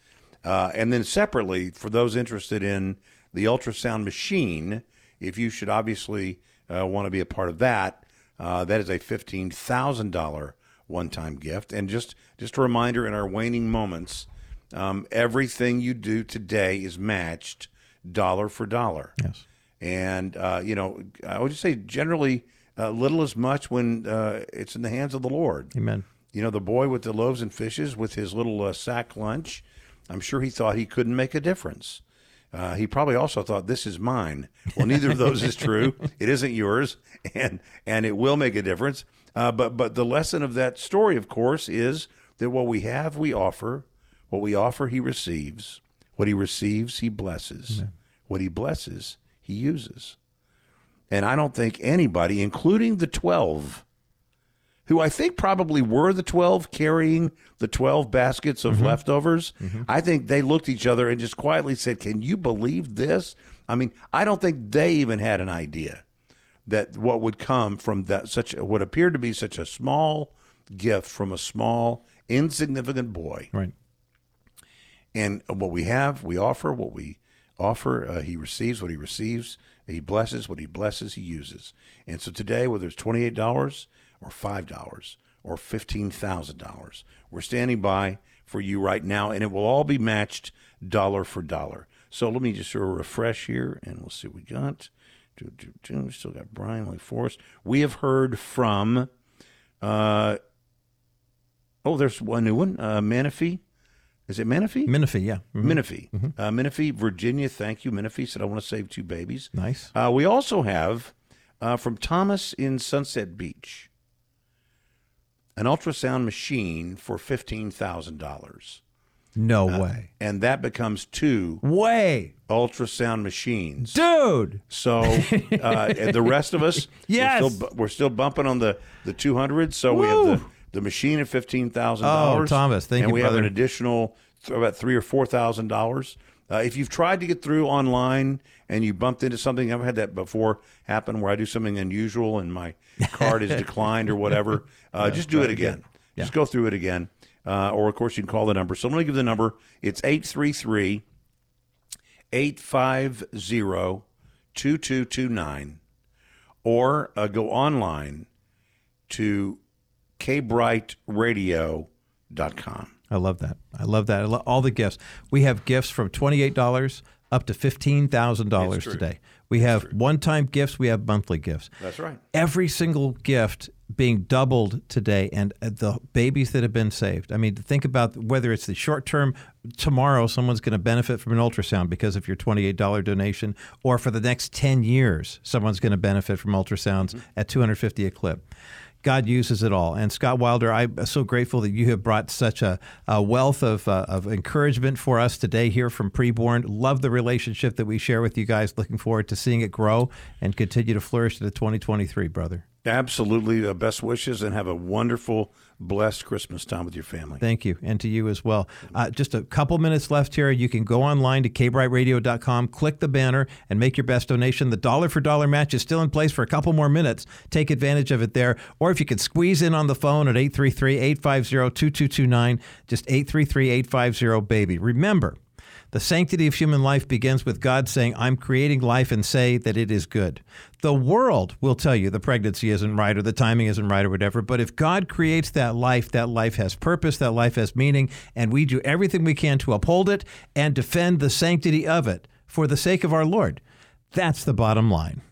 Speaker 2: Uh, and then separately, for those interested in the ultrasound machine, if you should obviously uh, want to be a part of that, uh, that is a fifteen thousand dollar one time gift. And just just a reminder, in our waning moments, um, everything you do today is matched dollar for dollar.
Speaker 1: Yes.
Speaker 2: And uh, you know, I would just say generally uh, little as much when uh, it's in the hands of the Lord.
Speaker 1: Amen.
Speaker 2: You know, the boy with the loaves and fishes with his little uh, sack lunch. I'm sure he thought he couldn't make a difference. Uh, he probably also thought this is mine. Well, neither of those is true. It isn't yours, and and it will make a difference. Uh, but but the lesson of that story, of course, is that what we have, we offer. What we offer, he receives. What he receives, he blesses. What he blesses, he uses. And I don't think anybody, including the twelve, who I think probably were the 12 carrying the 12 baskets of leftovers. I think they looked at each other and just quietly said, Can you believe this? I mean, I don't think they even had an idea that what would come from that such what appeared to be such a small gift from a small insignificant boy
Speaker 1: Right.
Speaker 2: and what we have we offer what we offer uh, he receives what he receives he blesses what he blesses he uses and so today whether it's $28 or $5 or $15000 we're standing by for you right now and it will all be matched dollar for dollar so let me just sort of refresh here and we'll see what we got do, do, do. We still got Brian Lake Forest. We have heard from, uh, oh, there's one new one, uh, Manifee. Is it Menifee?
Speaker 1: Menifee, yeah. Mhm.
Speaker 2: Menifee. Uh, Menifee, Virginia. Thank you, Menifee. Said, I want to save two babies.
Speaker 1: Nice.
Speaker 2: Uh, we also have uh, from Thomas in Sunset Beach an ultrasound machine for $15,000.
Speaker 1: No
Speaker 2: Uh,
Speaker 1: way.
Speaker 2: And that becomes two
Speaker 1: Way.
Speaker 2: ultrasound machines.
Speaker 1: Dude.
Speaker 2: So uh, the rest of us,
Speaker 1: Yes.
Speaker 2: we're still, we're still bumping on the the two hundred. So we have the, the machine at fifteen thousand dollars.
Speaker 1: Thomas, thank
Speaker 2: and
Speaker 1: you, And
Speaker 2: we have an additional th- about three or four thousand dollars. Uh, if you've tried to get through online and you bumped into something, I've had that before happen where I do something unusual and my card is declined or whatever. Uh, just do it
Speaker 1: again.
Speaker 2: again. Just go through it again. Uh, or, of course, you can call the number. So let me give the number. It's 833 850 2229 or uh, go online to kbrightradio.com.
Speaker 1: I love that. I love that. I love all the gifts. We have gifts from $28 up to $15,000 today. We have one time gifts, we have monthly gifts.
Speaker 2: That's right.
Speaker 1: Every single gift being doubled today and uh, the babies that have been saved. I mean, think about whether it's the short term, tomorrow someone's going to benefit from an ultrasound because of your $28 donation, or for the next 10 years, someone's going to benefit from ultrasounds mm-hmm. at 250 a clip. God uses it all. And Scott Wilder, I'm so grateful that you have brought such a, a wealth of, uh, of encouragement for us today here from Preborn. Love the relationship that we share with you guys. Looking forward to seeing it grow and continue to flourish into 2023, brother.
Speaker 2: Absolutely. Uh, best wishes and have a wonderful, blessed Christmas time with your family.
Speaker 1: Thank you. And to you as well. Uh, just a couple minutes left here. You can go online to kbrightradio.com, click the banner, and make your best donation. The dollar for dollar match is still in place for a couple more minutes. Take advantage of it there. Or if you could squeeze in on the phone at 833 850 2229, just 833 850 BABY. Remember, the sanctity of human life begins with God saying, I'm creating life and say that it is good. The world will tell you the pregnancy isn't right or the timing isn't right or whatever. But if God creates that life, that life has purpose, that life has meaning, and we do everything we can to uphold it and defend the sanctity of it for the sake of our Lord. That's the bottom line.